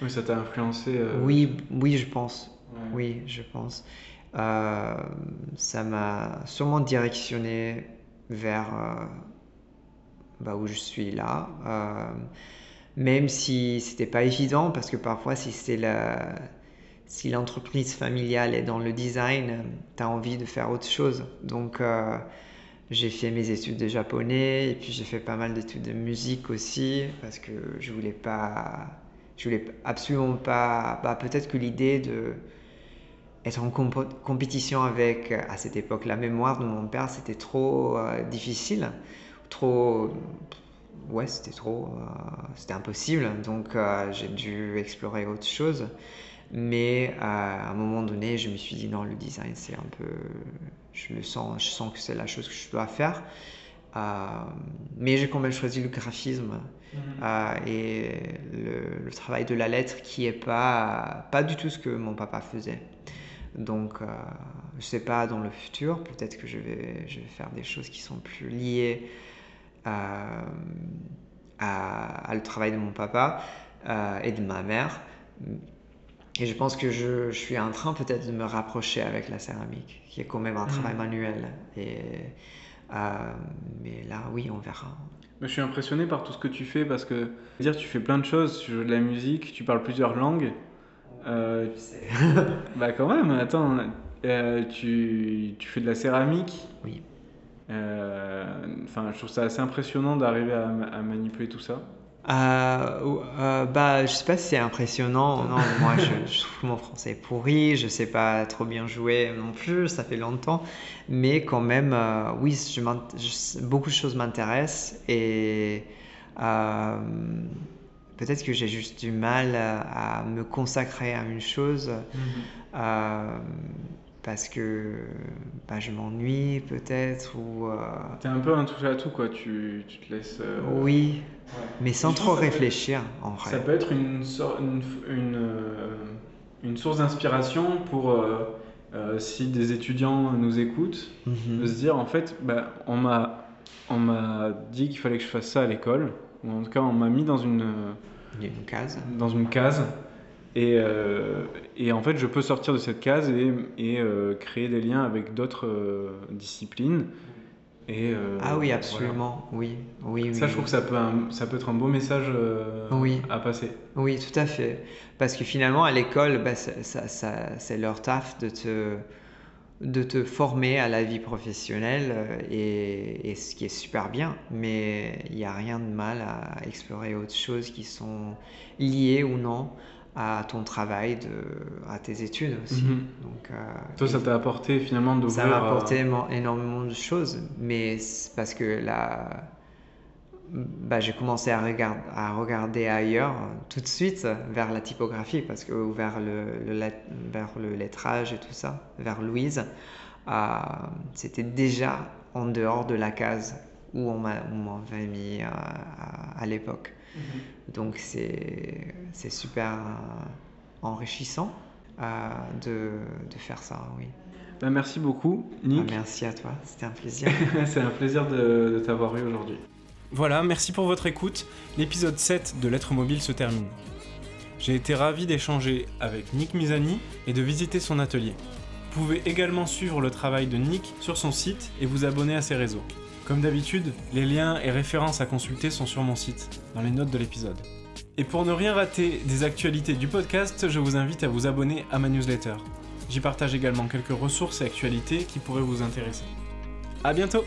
Oui, ça t'a influencé euh, Oui, oui, je pense. Oui, je pense. Euh, ça m'a sûrement directionné vers bah, où je suis là. même si c'était pas évident, parce que parfois, si c'était la si l'entreprise familiale est dans le design, tu as envie de faire autre chose. Donc, euh, j'ai fait mes études de japonais et puis j'ai fait pas mal d'études de musique aussi parce que je voulais pas, je voulais absolument pas, bah, peut-être que l'idée de être en compétition avec, à cette époque, la mémoire de mon père, c'était trop euh, difficile, trop, ouais, c'était trop, euh, c'était impossible. Donc, j'ai dû explorer autre chose. Mais à un moment donné, je me suis dit non, le design, c'est un peu. Je le sens, je sens que c'est la chose que je dois faire. Euh, mais j'ai quand même choisi le graphisme mhm. euh, et le, travail de la lettre qui est pas, pas du tout ce que mon papa faisait. Donc, euh, je sais pas dans le futur, peut-être que je vais, je vais faire des choses qui sont plus liées à, à, à le travail de mon papa et de ma mère. Et je pense que je, je suis en train peut-être de me rapprocher avec la céramique, qui est quand même un travail mm. manuel. Et, euh, mais là, oui, on verra. Je suis impressionné par tout ce que tu fais parce que dire tu fais plein de choses, tu joues de la musique, tu parles plusieurs langues. Euh, *laughs* bah quand même, attends, euh, tu, tu, fais de la céramique. Oui. Euh, enfin, je trouve ça assez impressionnant d'arriver à, à manipuler tout ça. Euh, euh, bah, je sais pas si c'est impressionnant. Non, moi, je, *laughs* trouve mon français pourri. Je sais pas trop bien jouer non plus. Ça fait longtemps, mais quand même, euh, oui, je, beaucoup de choses m'intéressent et euh, peut-être que j'ai juste du mal à, me consacrer à une chose. Mm-hmm. Parce que bah, je m'ennuie peut-être ou t'es un peu un touche à tout quoi tu, tu te laisses oui mais sans trop réfléchir, en vrai. Ça peut être une, une, une, euh, une source d'inspiration pour, euh, euh, si des étudiants nous écoutent, mhm. de se dire, en fait, bah, on m'a on m'a dit qu'il fallait que je fasse ça à l'école, ou en tout cas on m'a mis dans une, Une case. dans une case. Et, euh, et en fait, je peux sortir de cette case et, et, euh, créer des liens avec d'autres euh, disciplines. Et, Ah oui, absolument. Oui, oui, oui. Ça, je trouve oui. que ça peut, un- ça peut être un beau message Oui. à passer. Oui, tout à fait. Parce que finalement, à l'école, bah, ça, ça- c'est leur taf de te, de te former à la vie professionnelle et, et ce qui est super bien. Mais il n'y a rien de mal à explorer autre chose qui sont liées ou non à ton travail, de, à tes études aussi. Mhm. Donc, euh, Toi, ça t'a apporté finalement d'ouvrir. ça m'a à- apporté énormément de choses, mais c'est parce que là, bah, j'ai commencé à, regard- à regarder ailleurs euh, tout de suite euh, vers la typographie, parce que ou vers le, vers le lettrage et tout ça, vers Louise, euh, c'était déjà en dehors de la case où on m'a- on m'avait mis euh, à, à l'époque. Donc c'est c'est super euh, enrichissant euh, de, de faire ça, oui. Bah, merci beaucoup, Ah, Nick. merci à toi, c'était un plaisir. *laughs* C'est un plaisir de, de t'avoir eu aujourd'hui. Voilà, merci pour votre écoute. L'épisode 7 de Lettres Mobile se termine. J'ai été ravi d'échanger avec Nick Misani et de visiter son atelier. Vous pouvez également suivre le travail de Nick sur son site et vous abonner à ses réseaux. Comme d'habitude, les liens et références à consulter sont sur mon site, dans les notes de l'épisode. Et pour ne rien rater des actualités du podcast, je vous invite à vous abonner à ma newsletter. J'y partage également quelques ressources et actualités qui pourraient vous intéresser. A bientôt